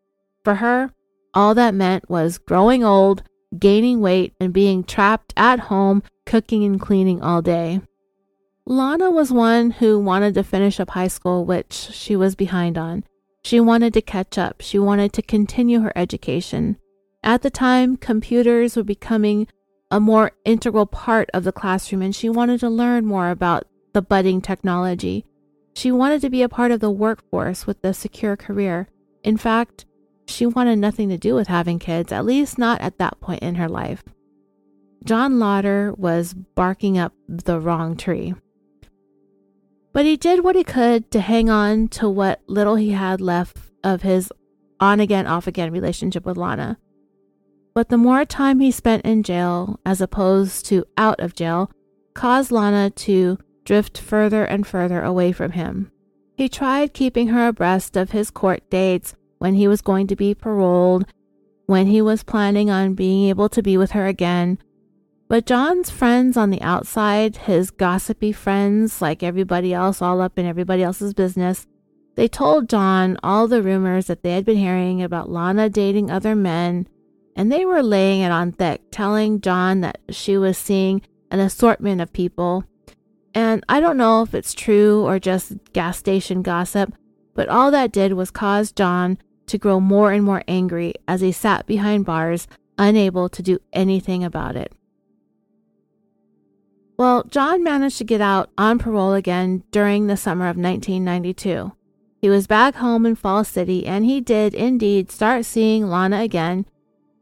For her, all that meant was growing old, gaining weight, and being trapped at home cooking and cleaning all day. Lana was one who wanted to finish up high school, which she was behind on. She wanted to catch up. She wanted to continue her education. At the time, computers were becoming a more integral part of the classroom, and she wanted to learn more about the budding technology. She wanted to be a part of the workforce with a secure career. In fact, she wanted nothing to do with having kids, at least not at that point in her life. John Lotter was barking up the wrong tree. But he did what he could to hang on to what little he had left of his on again, off again relationship with Lana. But the more time he spent in jail as opposed to out of jail caused Lana to drift further and further away from him. He tried keeping her abreast of his court dates, when he was going to be paroled, when he was planning on being able to be with her again. But John's friends on the outside, his gossipy friends, like everybody else, all up in everybody else's business, they told John all the rumors that they had been hearing about Lana dating other men and they were laying it on thick, telling John that she was seeing an assortment of people. And I don't know if it's true or just gas station gossip, but all that did was cause John to grow more and more angry as he sat behind bars, unable to do anything about it. Well, John managed to get out on parole again during the summer of 1992. He was back home in Falls City and he did indeed start seeing Lana again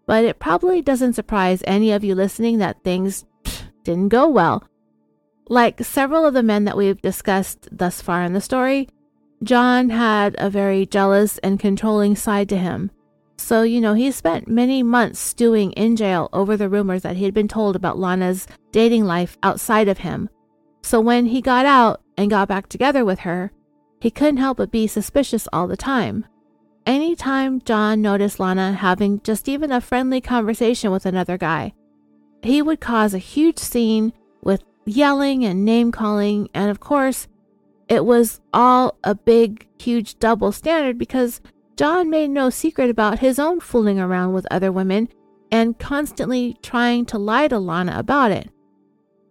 but it probably doesn't surprise any of you listening that things didn't go well. Like several of the men that we've discussed thus far in the story, John had a very jealous and controlling side to him. So, you know, he spent many months stewing in jail over the rumors that he had been told about Lana's dating life outside of him. So, when he got out and got back together with her, he couldn't help but be suspicious all the time. Anytime John noticed Lana having just even a friendly conversation with another guy, he would cause a huge scene with yelling and name calling, and of course, it was all a big, huge double standard because John made no secret about his own fooling around with other women and constantly trying to lie to Lana about it.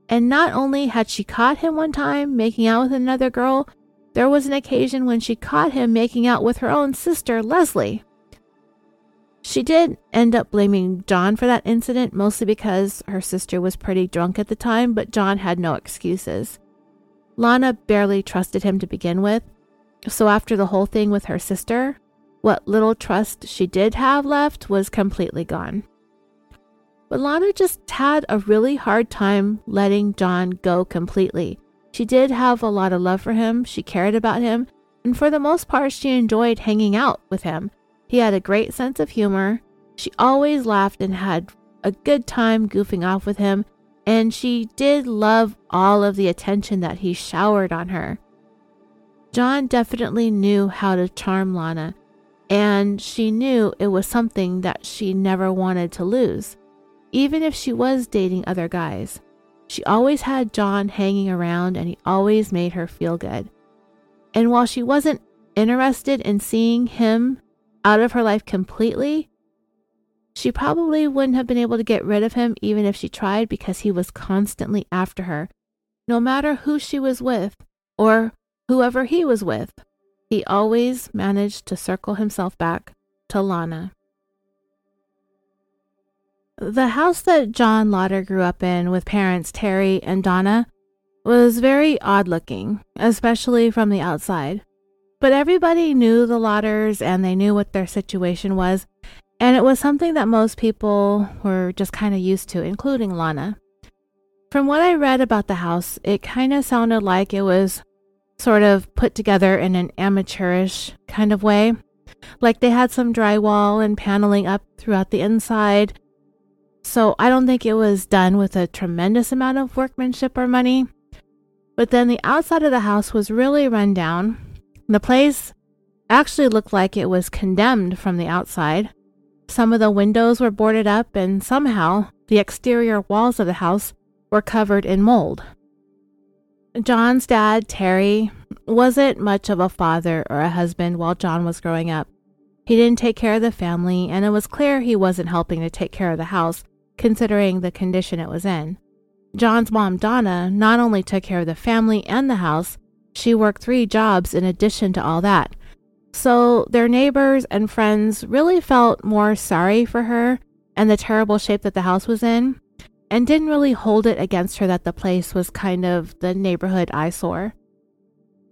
And not only had she caught him one time making out with another girl, there was an occasion when she caught him making out with her own sister, Leslie. She did end up blaming John for that incident, mostly because her sister was pretty drunk at the time, but John had no excuses. Lana barely trusted him to begin with, so after the whole thing with her sister, what little trust she did have left was completely gone. But Lana just had a really hard time letting John go completely. She did have a lot of love for him, she cared about him, and for the most part, she enjoyed hanging out with him. He had a great sense of humor. She always laughed and had a good time goofing off with him, and she did love all of the attention that he showered on her. John definitely knew how to charm Lana, and she knew it was something that she never wanted to lose, even if she was dating other guys. She always had John hanging around and he always made her feel good. And while she wasn't interested in seeing him out of her life completely, she probably wouldn't have been able to get rid of him even if she tried because he was constantly after her. No matter who she was with or whoever he was with, he always managed to circle himself back to Lana. The house that John Lotter grew up in with parents Terry and Donna was very odd looking, especially from the outside. But everybody knew the Lotters and they knew what their situation was, and it was something that most people were just kind of used to, including Lana. From what I read about the house, it kind of sounded like it was sort of put together in an amateurish kind of way. Like they had some drywall and paneling up throughout the inside, so I don't think it was done with a tremendous amount of workmanship or money. But then the outside of the house was really run down. The place actually looked like it was condemned from the outside. Some of the windows were boarded up, and somehow the exterior walls of the house were covered in mold. John's dad, Terry, wasn't much of a father or a husband while John was growing up. He didn't take care of the family, and it was clear he wasn't helping to take care of the house considering the condition it was in. John's mom, Donna, not only took care of the family and the house, she worked three jobs in addition to all that. So their neighbors and friends really felt more sorry for her and the terrible shape that the house was in, and didn't really hold it against her that the place was kind of the neighborhood eyesore.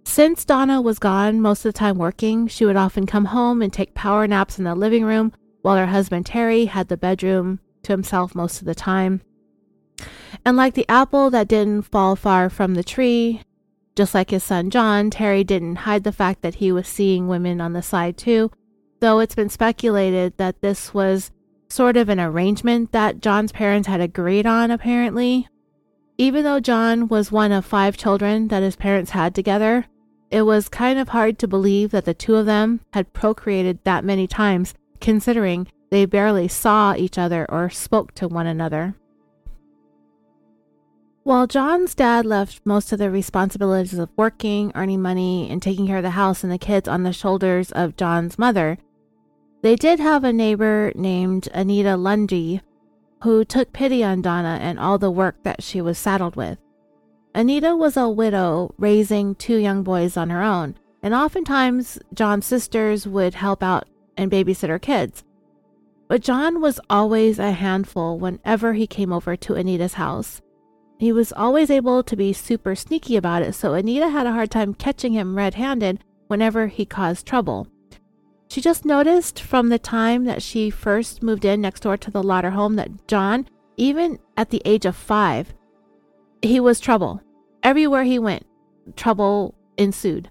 Since Donna was gone most of the time working, she would often come home and take power naps in the living room while her husband Terry had the bedroom to himself most of the time. And like the apple that didn't fall far from the tree, just like his son John, Terry didn't hide the fact that he was seeing women on the side too, though it's been speculated that this was sort of an arrangement that John's parents had agreed on, apparently. Even though John was one of five children that his parents had together, it was kind of hard to believe that the two of them had procreated that many times, considering they barely saw each other or spoke to one another. While John's dad left most of the responsibilities of working, earning money, and taking care of the house and the kids on the shoulders of John's mother, they did have a neighbor named Anita Lundy who took pity on Donna and all the work that she was saddled with. Anita was a widow raising two young boys on her own, and oftentimes John's sisters would help out and babysit her kids. But John was always a handful whenever he came over to Anita's house. He was always able to be super sneaky about it, so Anita had a hard time catching him red handed whenever he caused trouble. She just noticed from the time that she first moved in next door to the Lotter home that John, even at the age of five, he was trouble. Everywhere he went, trouble ensued,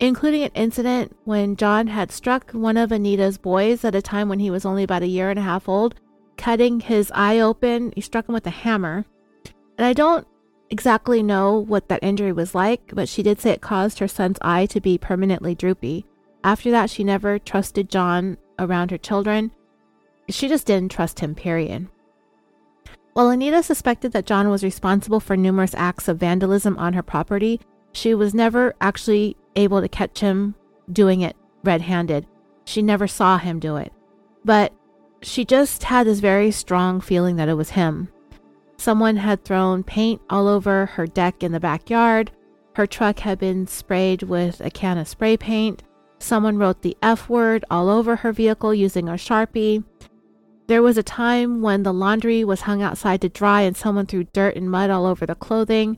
including an incident when John had struck one of Anita's boys at a time when he was only about a year and a half old, cutting his eye open. He struck him with a hammer. And I don't exactly know what that injury was like, but she did say it caused her son's eye to be permanently droopy. After that, she never trusted John around her children. She just didn't trust him, period. While Anita suspected that John was responsible for numerous acts of vandalism on her property, she was never actually able to catch him doing it red handed. She never saw him do it. But she just had this very strong feeling that it was him. Someone had thrown paint all over her deck in the backyard. Her truck had been sprayed with a can of spray paint. Someone wrote the F word all over her vehicle using a Sharpie. There was a time when the laundry was hung outside to dry and someone threw dirt and mud all over the clothing.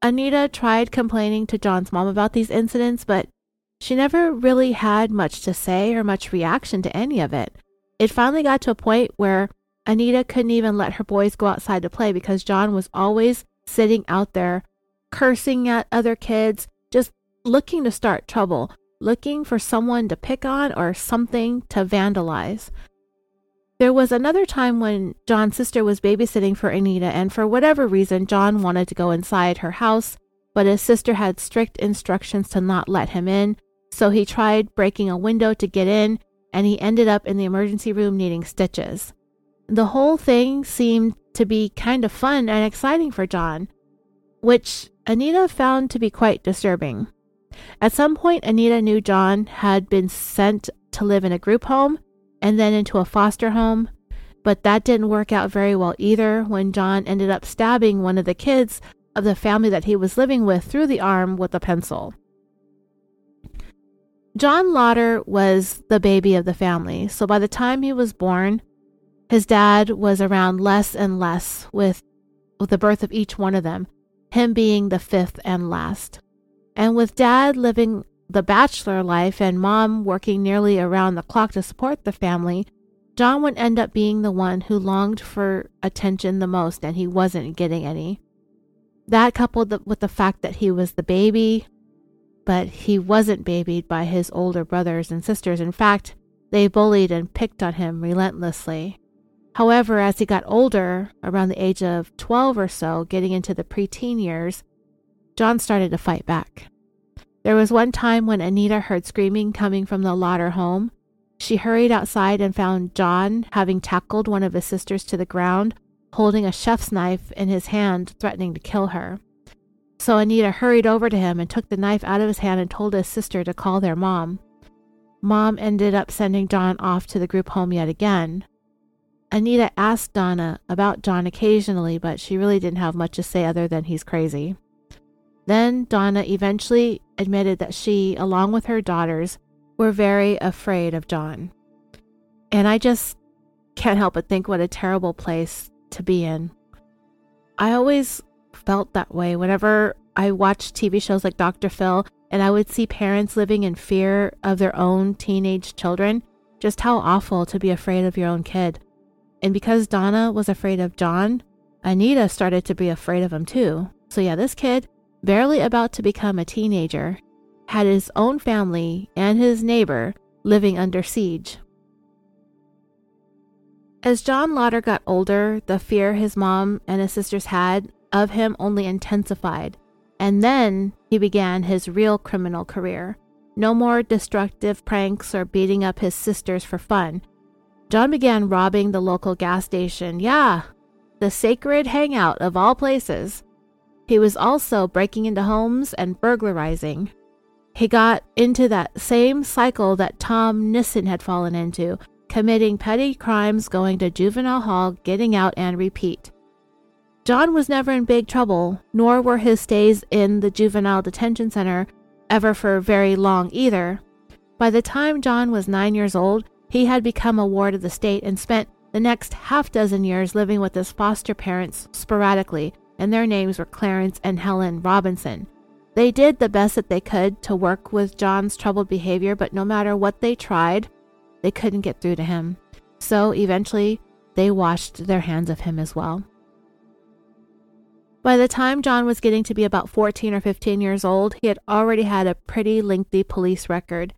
Anita tried complaining to John's mom about these incidents, but she never really had much to say or much reaction to any of it. It finally got to a point where Anita couldn't even let her boys go outside to play because John was always sitting out there cursing at other kids, just looking to start trouble, looking for someone to pick on or something to vandalize. There was another time when John's sister was babysitting for Anita, and for whatever reason, John wanted to go inside her house, but his sister had strict instructions to not let him in, so he tried breaking a window to get in, and he ended up in the emergency room needing stitches. The whole thing seemed to be kind of fun and exciting for John, which Anita found to be quite disturbing. At some point, Anita knew John had been sent to live in a group home and then into a foster home, but that didn't work out very well either when John ended up stabbing one of the kids of the family that he was living with through the arm with a pencil. John Lotter was the baby of the family, so by the time he was born, his dad was around less and less with, with the birth of each one of them, him being the fifth and last. And with dad living the bachelor life and mom working nearly around the clock to support the family, John would end up being the one who longed for attention the most and he wasn't getting any. That coupled with the fact that he was the baby, but he wasn't babied by his older brothers and sisters. In fact, they bullied and picked on him relentlessly. However, as he got older, around the age of 12 or so, getting into the preteen years, John started to fight back. There was one time when Anita heard screaming coming from the Lotter home. She hurried outside and found John having tackled one of his sisters to the ground, holding a chef's knife in his hand, threatening to kill her. So Anita hurried over to him and took the knife out of his hand and told his sister to call their mom. Mom ended up sending John off to the group home yet again. Anita asked Donna about John occasionally, but she really didn't have much to say other than he's crazy. Then Donna eventually admitted that she, along with her daughters, were very afraid of John. And I just, can't help but think what a terrible place to be in. I always felt that way whenever I watched TV shows like Dr. Phil and I would see parents living in fear of their own teenage children. Just how awful to be afraid of your own kid. And because Donna was afraid of John, Anita started to be afraid of him too. So, yeah, this kid, barely about to become a teenager, had his own family and his neighbor living under siege. As John Lotter got older, the fear his mom and his sisters had of him only intensified, and then he began his real criminal career. No more destructive pranks or beating up his sisters for fun. John began robbing the local gas station. Yeah, the sacred hangout of all places. He was also breaking into homes and burglarizing. He got into that same cycle that Tom Nissen had fallen into, committing petty crimes, going to juvenile hall, getting out, and repeat. John was never in big trouble, nor were his stays in the juvenile detention center ever for very long either. By the time John was nine years old, he had become a ward of the state and spent the next half dozen years living with his foster parents sporadically, and their names were Clarence and Helen Robinson. They did the best that they could to work with John's troubled behavior, but no matter what they tried, they couldn't get through to him. So eventually, they washed their hands of him as well. By the time John was getting to be about 14 or 15 years old, he had already had a pretty lengthy police record.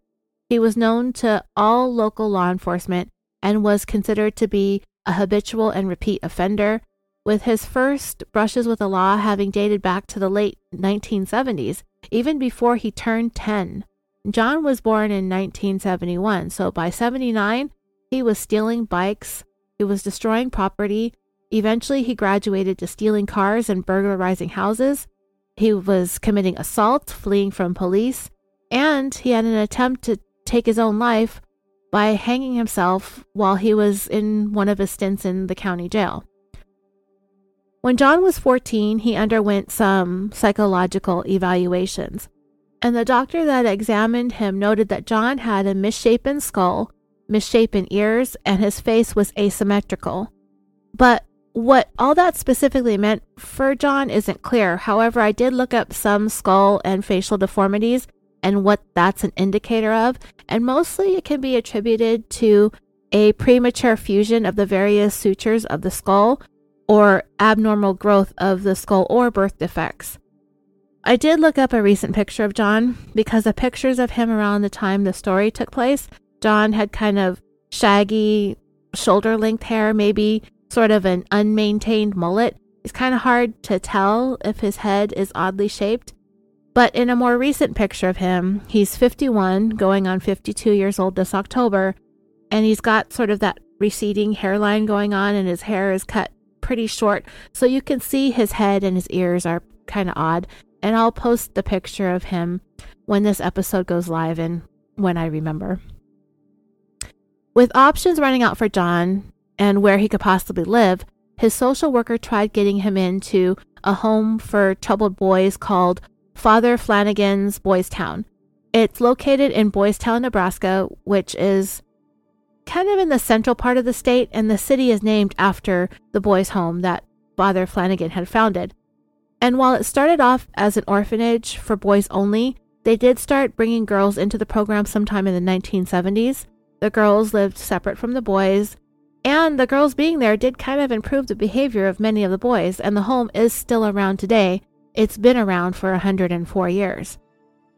He was known to all local law enforcement and was considered to be a habitual and repeat offender, with his first brushes with the law having dated back to the late 1970s, even before he turned 10. John was born in 1971, so by 79, he was stealing bikes, he was destroying property. Eventually, he graduated to stealing cars and burglarizing houses. He was committing assault, fleeing from police, and he had an attempt to take his own life by hanging himself while he was in one of his stints in the county jail. When John was 14, he underwent some psychological evaluations, and the doctor that examined him noted that John had a misshapen skull, misshapen ears, and his face was asymmetrical. But what all that specifically meant for John isn't clear. However, I did look up some skull and facial deformities and what that's an indicator of, and mostly it can be attributed to a premature fusion of the various sutures of the skull or abnormal growth of the skull or birth defects. I did look up a recent picture of John because the pictures of him around the time the story took place, John had kind of shaggy, shoulder length hair, maybe sort of an unmaintained mullet. It's kind of hard to tell if his head is oddly shaped. But in a more recent picture of him, he's 51, going on 52 years old this October, and he's got sort of that receding hairline going on, and his hair is cut pretty short. So you can see his head and his ears are kind of odd. And I'll post the picture of him when this episode goes live and when I remember. With options running out for John and where he could possibly live, his social worker tried getting him into a home for troubled boys called Father Flanagan's Boys Town. It's located in Boys Town, Nebraska, which is kind of in the central part of the state, and the city is named after the boys' home that Father Flanagan had founded. And while it started off as an orphanage for boys only, they did start bringing girls into the program sometime in the 1970s. The girls lived separate from the boys, and the girls being there did kind of improve the behavior of many of the boys, and the home is still around today, it's been around for 104 years.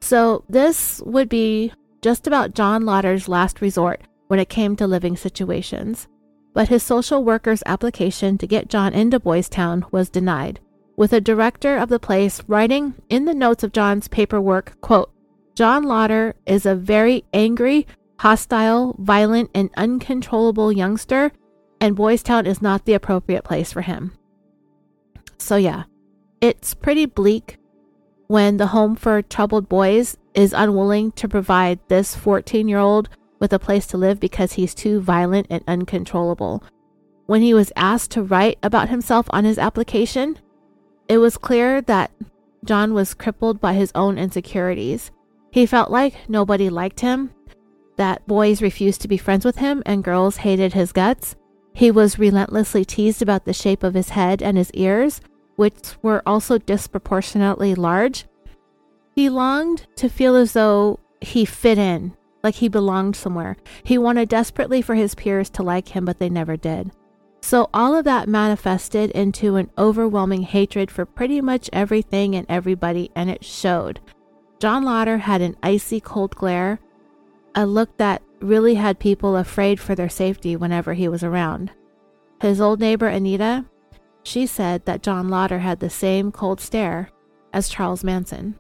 So this would be just about John Lotter's last resort when it came to living situations. But his social worker's application to get John into Boys Town was denied, with the director of the place writing in the notes of John's paperwork, quote, John Lotter is a very angry, hostile, violent, and uncontrollable youngster, and Boys Town is not the appropriate place for him. So yeah, it's pretty bleak when the home for troubled boys is unwilling to provide this 14 year old with a place to live because he's too violent and uncontrollable. When he was asked to write about himself on his application, it was clear that John was crippled by his own insecurities. He felt like nobody liked him, that boys refused to be friends with him, and girls hated his guts. He was relentlessly teased about the shape of his head and his ears, which were also disproportionately large. He longed to feel as though he fit in, like he belonged somewhere. He wanted desperately for his peers to like him, but they never did. So all of that manifested into an overwhelming hatred for pretty much everything and everybody, and it showed. John Lotter had an icy cold glare, a look that really had people afraid for their safety whenever he was around. His old neighbor Anita, she said that John Lotter had the same cold stare as Charles Manson.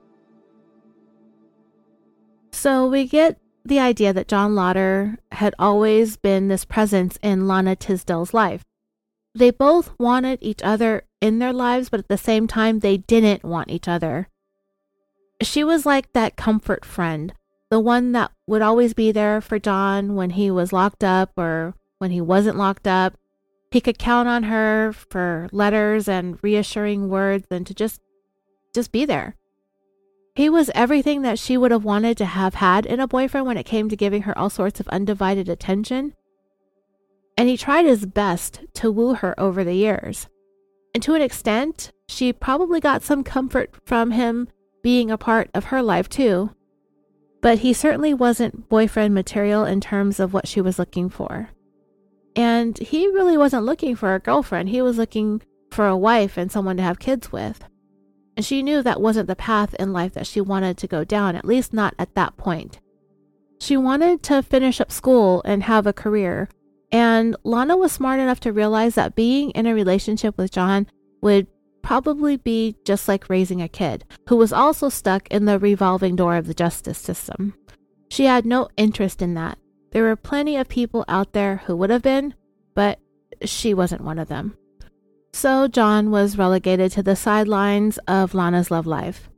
So we get the idea that John Lotter had always been this presence in Lana Tisdel's life. They both wanted each other in their lives, but at the same time, they didn't want each other. She was like that comfort friend, the one that would always be there for John when he was locked up or when he wasn't locked up. He could count on her for letters and reassuring words and to just just be there. He was everything that she would have wanted to have had in a boyfriend when it came to giving her all sorts of undivided attention and he tried his best to woo her over the years. And to an extent, she probably got some comfort from him being a part of her life too. But he certainly wasn't boyfriend material in terms of what she was looking for. And he really wasn't looking for a girlfriend, he was looking for a wife and someone to have kids with. And she knew that wasn't the path in life that she wanted to go down, at least not at that point. She wanted to finish up school and have a career, and Lana was smart enough to realize that being in a relationship with John would probably be just like raising a kid who was also stuck in the revolving door of the justice system. She had no interest in that. There were plenty of people out there who would have been, but she wasn't one of them. So John was relegated to the sidelines of Lana's love life.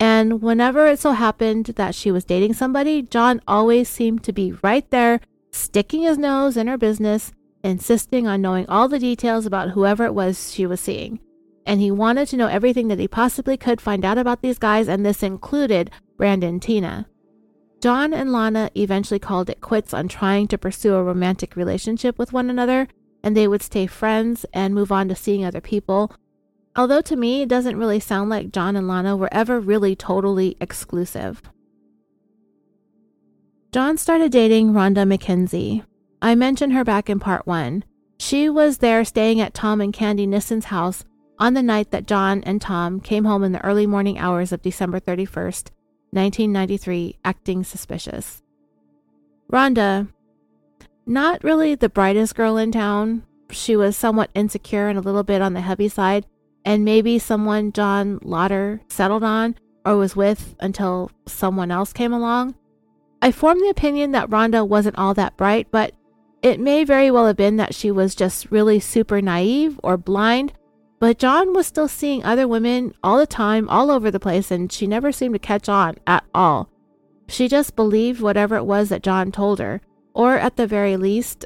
And whenever it so happened that she was dating somebody, John always seemed to be right there sticking his nose in her business, insisting on knowing all the details about whoever it was she was seeing. And he wanted to know everything that he possibly could find out about these guys, and this included Brandon Teena. John and Lana eventually called it quits on trying to pursue a romantic relationship with one another, and they would stay friends and move on to seeing other people. Although to me, it doesn't really sound like John and Lana were ever really totally exclusive. John started dating Rhonda McKenzie. I mentioned her back in part one. She was there staying at Tom and Candy Nissen's house on the night that John and Tom came home in the early morning hours of December 31st, 1993, acting suspicious. Rhonda, not really the brightest girl in town, she was somewhat insecure and a little bit on the heavy side, and maybe someone John Lotter settled on or was with until someone else came along. I formed the opinion that Rhonda wasn't all that bright, but it may very well have been that she was just really super naive or blind. But John was still seeing other women all the time, all over the place, and she never seemed to catch on at all. She just believed whatever it was that John told her, or at the very least,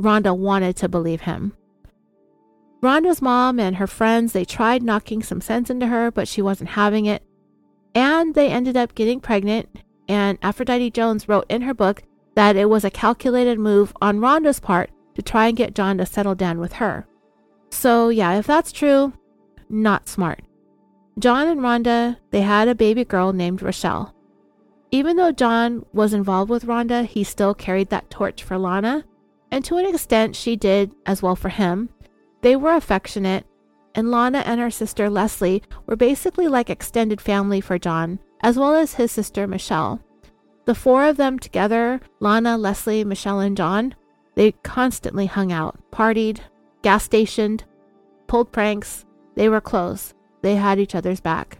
Rhonda wanted to believe him. Rhonda's mom and her friends, they tried knocking some sense into her, but she wasn't having it. And they ended up getting pregnant and Aphrodite Jones wrote in her book that it was a calculated move on Rhonda's part to try and get John to settle down with her. So, yeah, if that's true, not smart. John and Rhonda, they had a baby girl named Rochelle. Even though John was involved with Rhonda, he still carried that torch for Lana, and to an extent, she did as well for him. They were affectionate, and Lana and her sister Leslie were basically like extended family for John, as well as his sister Michelle. The four of them together, Lana, Leslie, Michelle, and John, they constantly hung out, partied, gas stationed, pulled pranks. They were close. They had each other's back.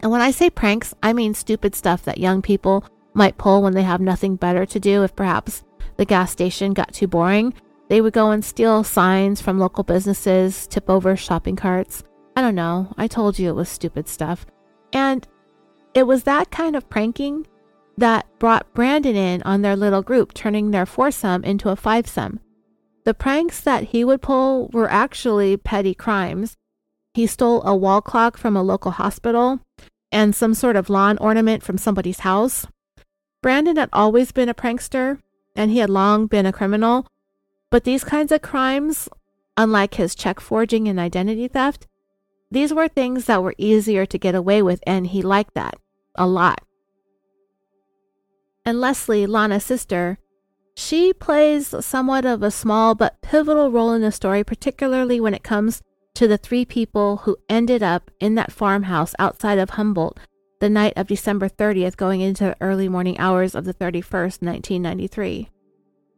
And when I say pranks, I mean stupid stuff that young people might pull when they have nothing better to do if perhaps the gas station got too boring. They would go and steal signs from local businesses, tip over shopping carts. I don't know. I told you it was stupid stuff. And it was that kind of pranking that brought Brandon in on their little group, turning their foursome into a fivesome. The pranks that he would pull were actually petty crimes. He stole a wall clock from a local hospital and some sort of lawn ornament from somebody's house. Brandon had always been a prankster, and he had long been a criminal, But these kinds of crimes, unlike his check forging and identity theft, these were things that were easier to get away with, and he liked that a lot. And Leslie, Lana's sister, she plays somewhat of a small but pivotal role in the story, particularly when it comes to the three people who ended up in that farmhouse outside of Humboldt the night of December 30th, going into the early morning hours of the 31st, 1993.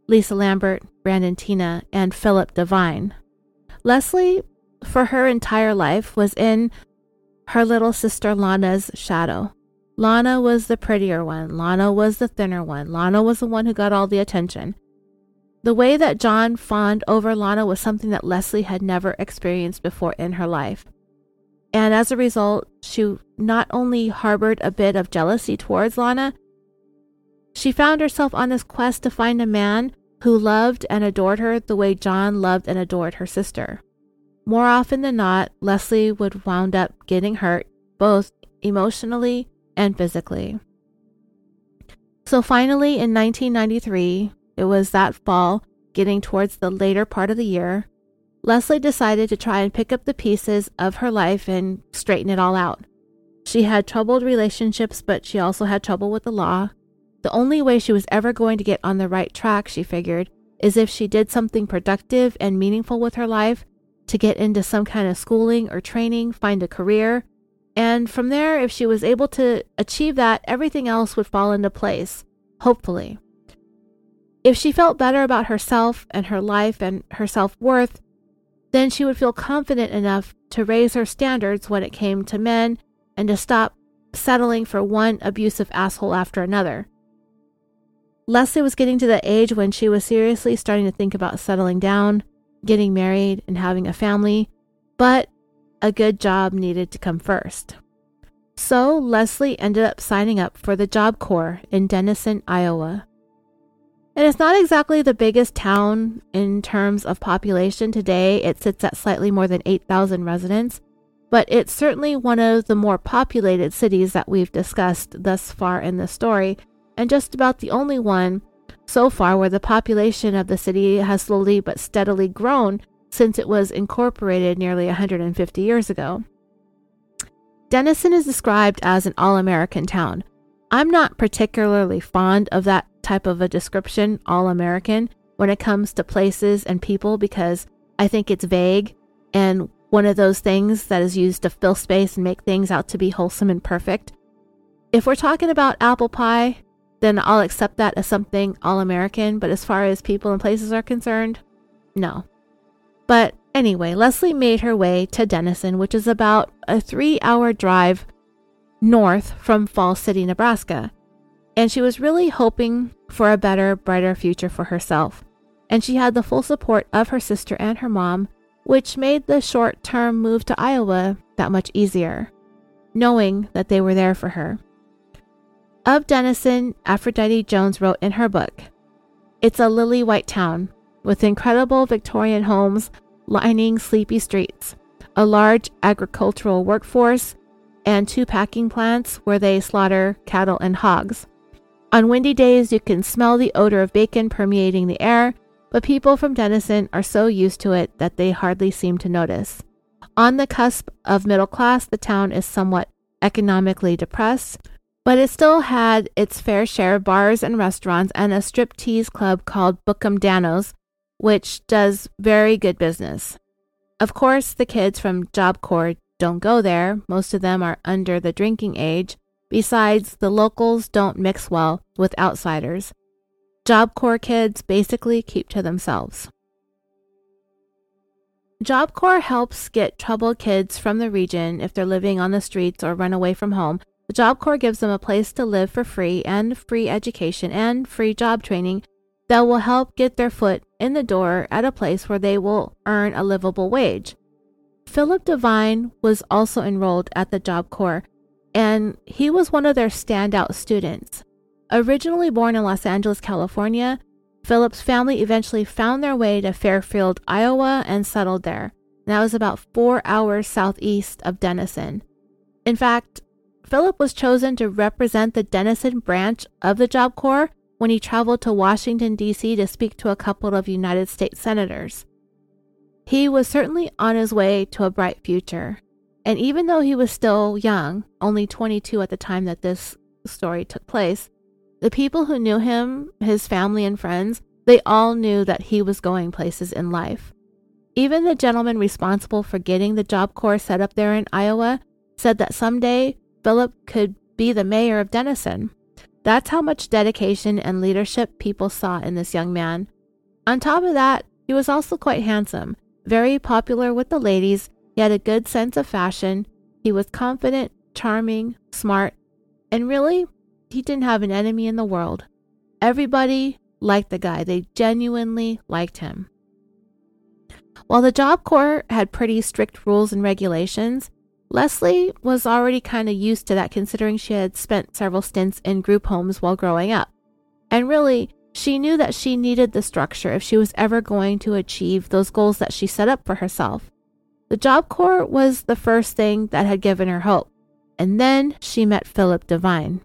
Lisa Lambert, Brandon Teena, and Philip Devine. Leslie, for her entire life, was in her little sister Lana's shadow. Lana was the prettier one. Lana was the thinner one. Lana was the one who got all the attention. The way that John fawned over Lana was something that Leslie had never experienced before in her life. And as a result, she not only harbored a bit of jealousy towards Lana, she found herself on this quest to find a man who loved and adored her the way John loved and adored her sister. More often than not, Leslie would wound up getting hurt, both emotionally and physically. So finally, in 1993, it was that fall, getting towards the later part of the year, Leslie decided to try and pick up the pieces of her life and straighten it all out. She had troubled relationships, but she also had trouble with the law. The only way she was ever going to get on the right track, she figured, is if she did something productive and meaningful with her life to get into some kind of schooling or training, find a career. And from there, if she was able to achieve that, everything else would fall into place, hopefully. If she felt better about herself and her life and her self worth, then she would feel confident enough to raise her standards when it came to men and to stop settling for one abusive asshole after another. Leslie was getting to the age when she was seriously starting to think about settling down, getting married, and having a family, but a good job needed to come first. So Leslie ended up signing up for the Job Corps in Denison, Iowa. And it's not exactly the biggest town in terms of population today. It sits at slightly more than 8,000 residents, but it's certainly one of the more populated cities that we've discussed thus far in the story, and just about the only one so far where the population of the city has slowly but steadily grown since it was incorporated nearly 150 years ago. Denison is described as an all American town. I'm not particularly fond of that type of a description, all American, when it comes to places and people because I think it's vague and one of those things that is used to fill space and make things out to be wholesome and perfect. If we're talking about apple pie, then I'll accept that as something all American, but as far as people and places are concerned, no. But anyway, Leslie made her way to Denison, which is about a three hour drive north from Falls City, Nebraska. And she was really hoping for a better, brighter future for herself. And she had the full support of her sister and her mom, which made the short term move to Iowa that much easier, knowing that they were there for her. Of Denison, Aphrodite Jones wrote in her book It's a lily white town with incredible Victorian homes lining sleepy streets, a large agricultural workforce, and two packing plants where they slaughter cattle and hogs. On windy days, you can smell the odor of bacon permeating the air, but people from Denison are so used to it that they hardly seem to notice. On the cusp of middle class, the town is somewhat economically depressed, but it still had its fair share of bars and restaurants and a striptease club called Bookham Danos, which does very good business. Of course, the kids from Job Corps don't go there, most of them are under the drinking age, Besides, the locals don't mix well with outsiders. Job Corps kids basically keep to themselves. Job Corps helps get troubled kids from the region if they're living on the streets or run away from home. The Job Corps gives them a place to live for free and free education and free job training that will help get their foot in the door at a place where they will earn a livable wage. Philip Devine was also enrolled at the Job Corps and he was one of their standout students. Originally born in Los Angeles, California, Philip's family eventually found their way to Fairfield, Iowa, and settled there. That was about four hours southeast of Denison. In fact, Philip was chosen to represent the Denison branch of the Job Corps when he traveled to Washington, D.C. to speak to a couple of United States senators. He was certainly on his way to a bright future. And even though he was still young, only 22 at the time that this story took place, the people who knew him, his family and friends, they all knew that he was going places in life. Even the gentleman responsible for getting the Job Corps set up there in Iowa said that someday Philip could be the mayor of Denison. That's how much dedication and leadership people saw in this young man. On top of that, he was also quite handsome, very popular with the ladies. He had a good sense of fashion. He was confident, charming, smart, and really, he didn't have an enemy in the world. Everybody liked the guy, they genuinely liked him. While the Job Corps had pretty strict rules and regulations, Leslie was already kind of used to that considering she had spent several stints in group homes while growing up. And really, she knew that she needed the structure if she was ever going to achieve those goals that she set up for herself. The Job Corps was the first thing that had given her hope. And then she met Philip Devine.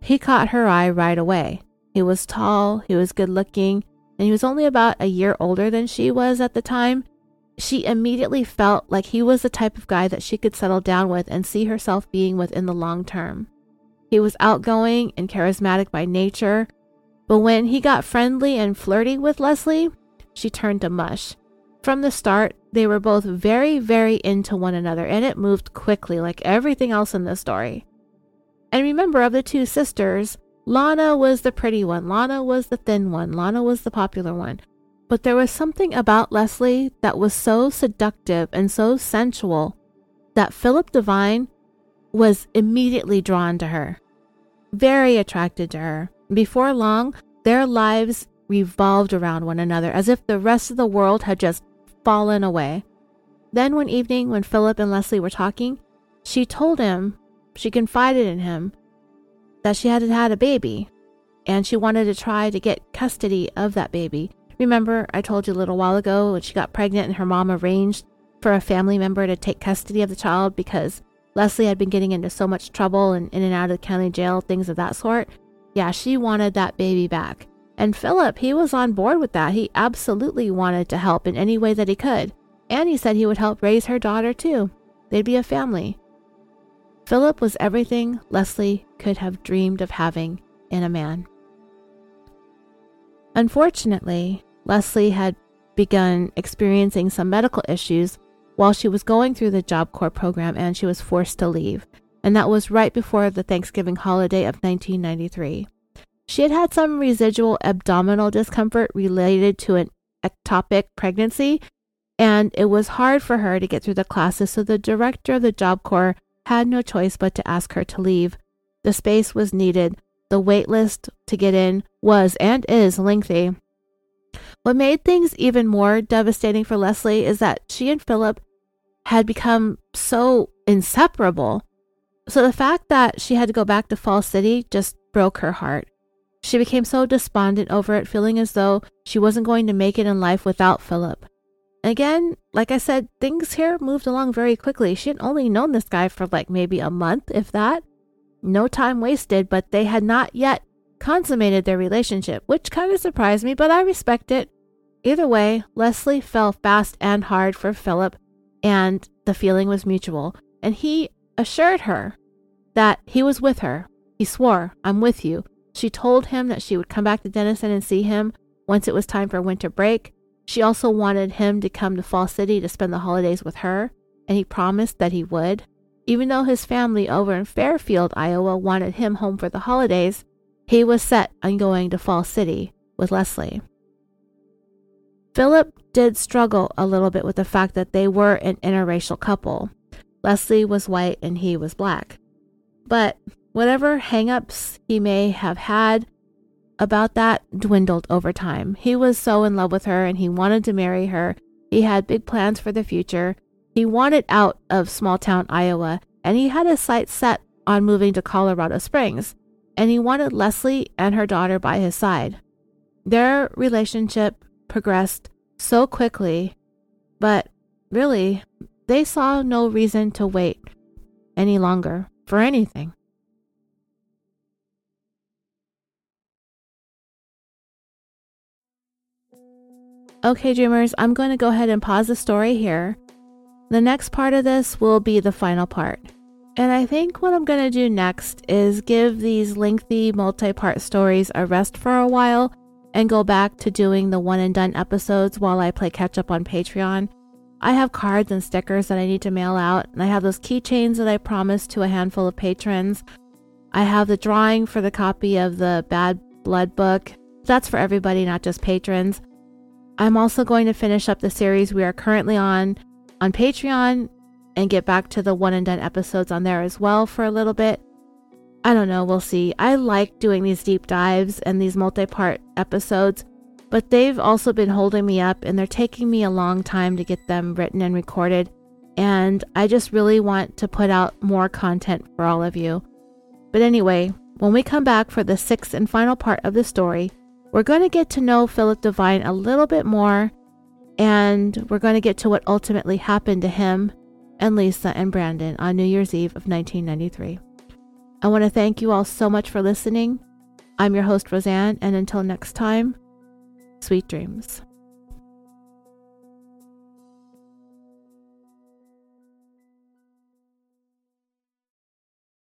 He caught her eye right away. He was tall, he was good looking, and he was only about a year older than she was at the time. She immediately felt like he was the type of guy that she could settle down with and see herself being with in the long term. He was outgoing and charismatic by nature, but when he got friendly and flirty with Leslie, she turned to mush. From the start, they were both very, very into one another, and it moved quickly like everything else in the story. And remember, of the two sisters, Lana was the pretty one, Lana was the thin one, Lana was the popular one. But there was something about Leslie that was so seductive and so sensual that Philip Devine was immediately drawn to her, very attracted to her. Before long, their lives revolved around one another as if the rest of the world had just fallen away. Then one evening, when Philip and Leslie were talking, she told him she confided in him that she had had a baby and she wanted to try to get custody of that baby. Remember, I told you a little while ago when she got pregnant and her mom arranged for a family member to take custody of the child because Leslie had been getting into so much trouble and in and out of the county jail, things of that sort. Yeah, she wanted that baby back. And Philip, he was on board with that. He absolutely wanted to help in any way that he could. And he said he would help raise her daughter too. They'd be a family. Philip was everything Leslie could have dreamed of having in a man. Unfortunately, Leslie had begun experiencing some medical issues while she was going through the Job Corps program and she was forced to leave. And that was right before the Thanksgiving holiday of 1993. She had had some residual abdominal discomfort related to an ectopic pregnancy, and it was hard for her to get through the classes, so the director of the Job Corps had no choice but to ask her to leave. The space was needed. The wait list to get in was and is lengthy. What made things even more devastating for Leslie is that she and Philip had become so inseparable. So the fact that she had to go back to Falls City just broke her heart. She became so despondent over it, feeling as though she wasn't going to make it in life without Philip. Again, like I said, things here moved along very quickly. She had only known this guy for like maybe a month, if that. No time wasted, but they had not yet consummated their relationship, which kind of surprised me, but I respect it. Either way, Leslie fell fast and hard for Philip, and the feeling was mutual. And he assured her that he was with her. He swore, I'm with you. She told him that she would come back to Denison and see him once it was time for winter break. She also wanted him to come to Falls City to spend the holidays with her, and he promised that he would. Even though his family over in Fairfield, Iowa wanted him home for the holidays, he was set on going to Falls City with Leslie. Philip did struggle a little bit with the fact that they were an interracial couple. Leslie was white and he was black. But whatever hangups he may have had about that dwindled over time. He was so in love with her and he wanted to marry her. He had big plans for the future. He wanted out of small town Iowa and he had his sights set on moving to Colorado Springs. And he wanted Leslie and her daughter by his side. Their relationship progressed so quickly, but really, they saw no reason to wait any longer for anything. Okay, dreamers, I'm going to go ahead and pause the story here. The next part of this will be the final part. And I think what I'm going to do next is give these lengthy multi part stories a rest for a while and go back to doing the one and done episodes while I play catch up on Patreon. I have cards and stickers that I need to mail out, and I have those keychains that I promised to a handful of patrons. I have the drawing for the copy of the Bad Blood book. That's for everybody, not just patrons. I'm also going to finish up the series we are currently on on Patreon and get back to the one and done episodes on there as well for a little bit. I don't know, we'll see. I like doing these deep dives and these multi part episodes, but they've also been holding me up and they're taking me a long time to get them written and recorded. And I just really want to put out more content for all of you. But anyway, when we come back for the sixth and final part of the story, we're going to get to know Philip Devine a little bit more, and we're going to get to what ultimately happened to him and Lisa and Brandon on New Year's Eve of 1993. I want to thank you all so much for listening. I'm your host, Roseanne, and until next time, sweet dreams.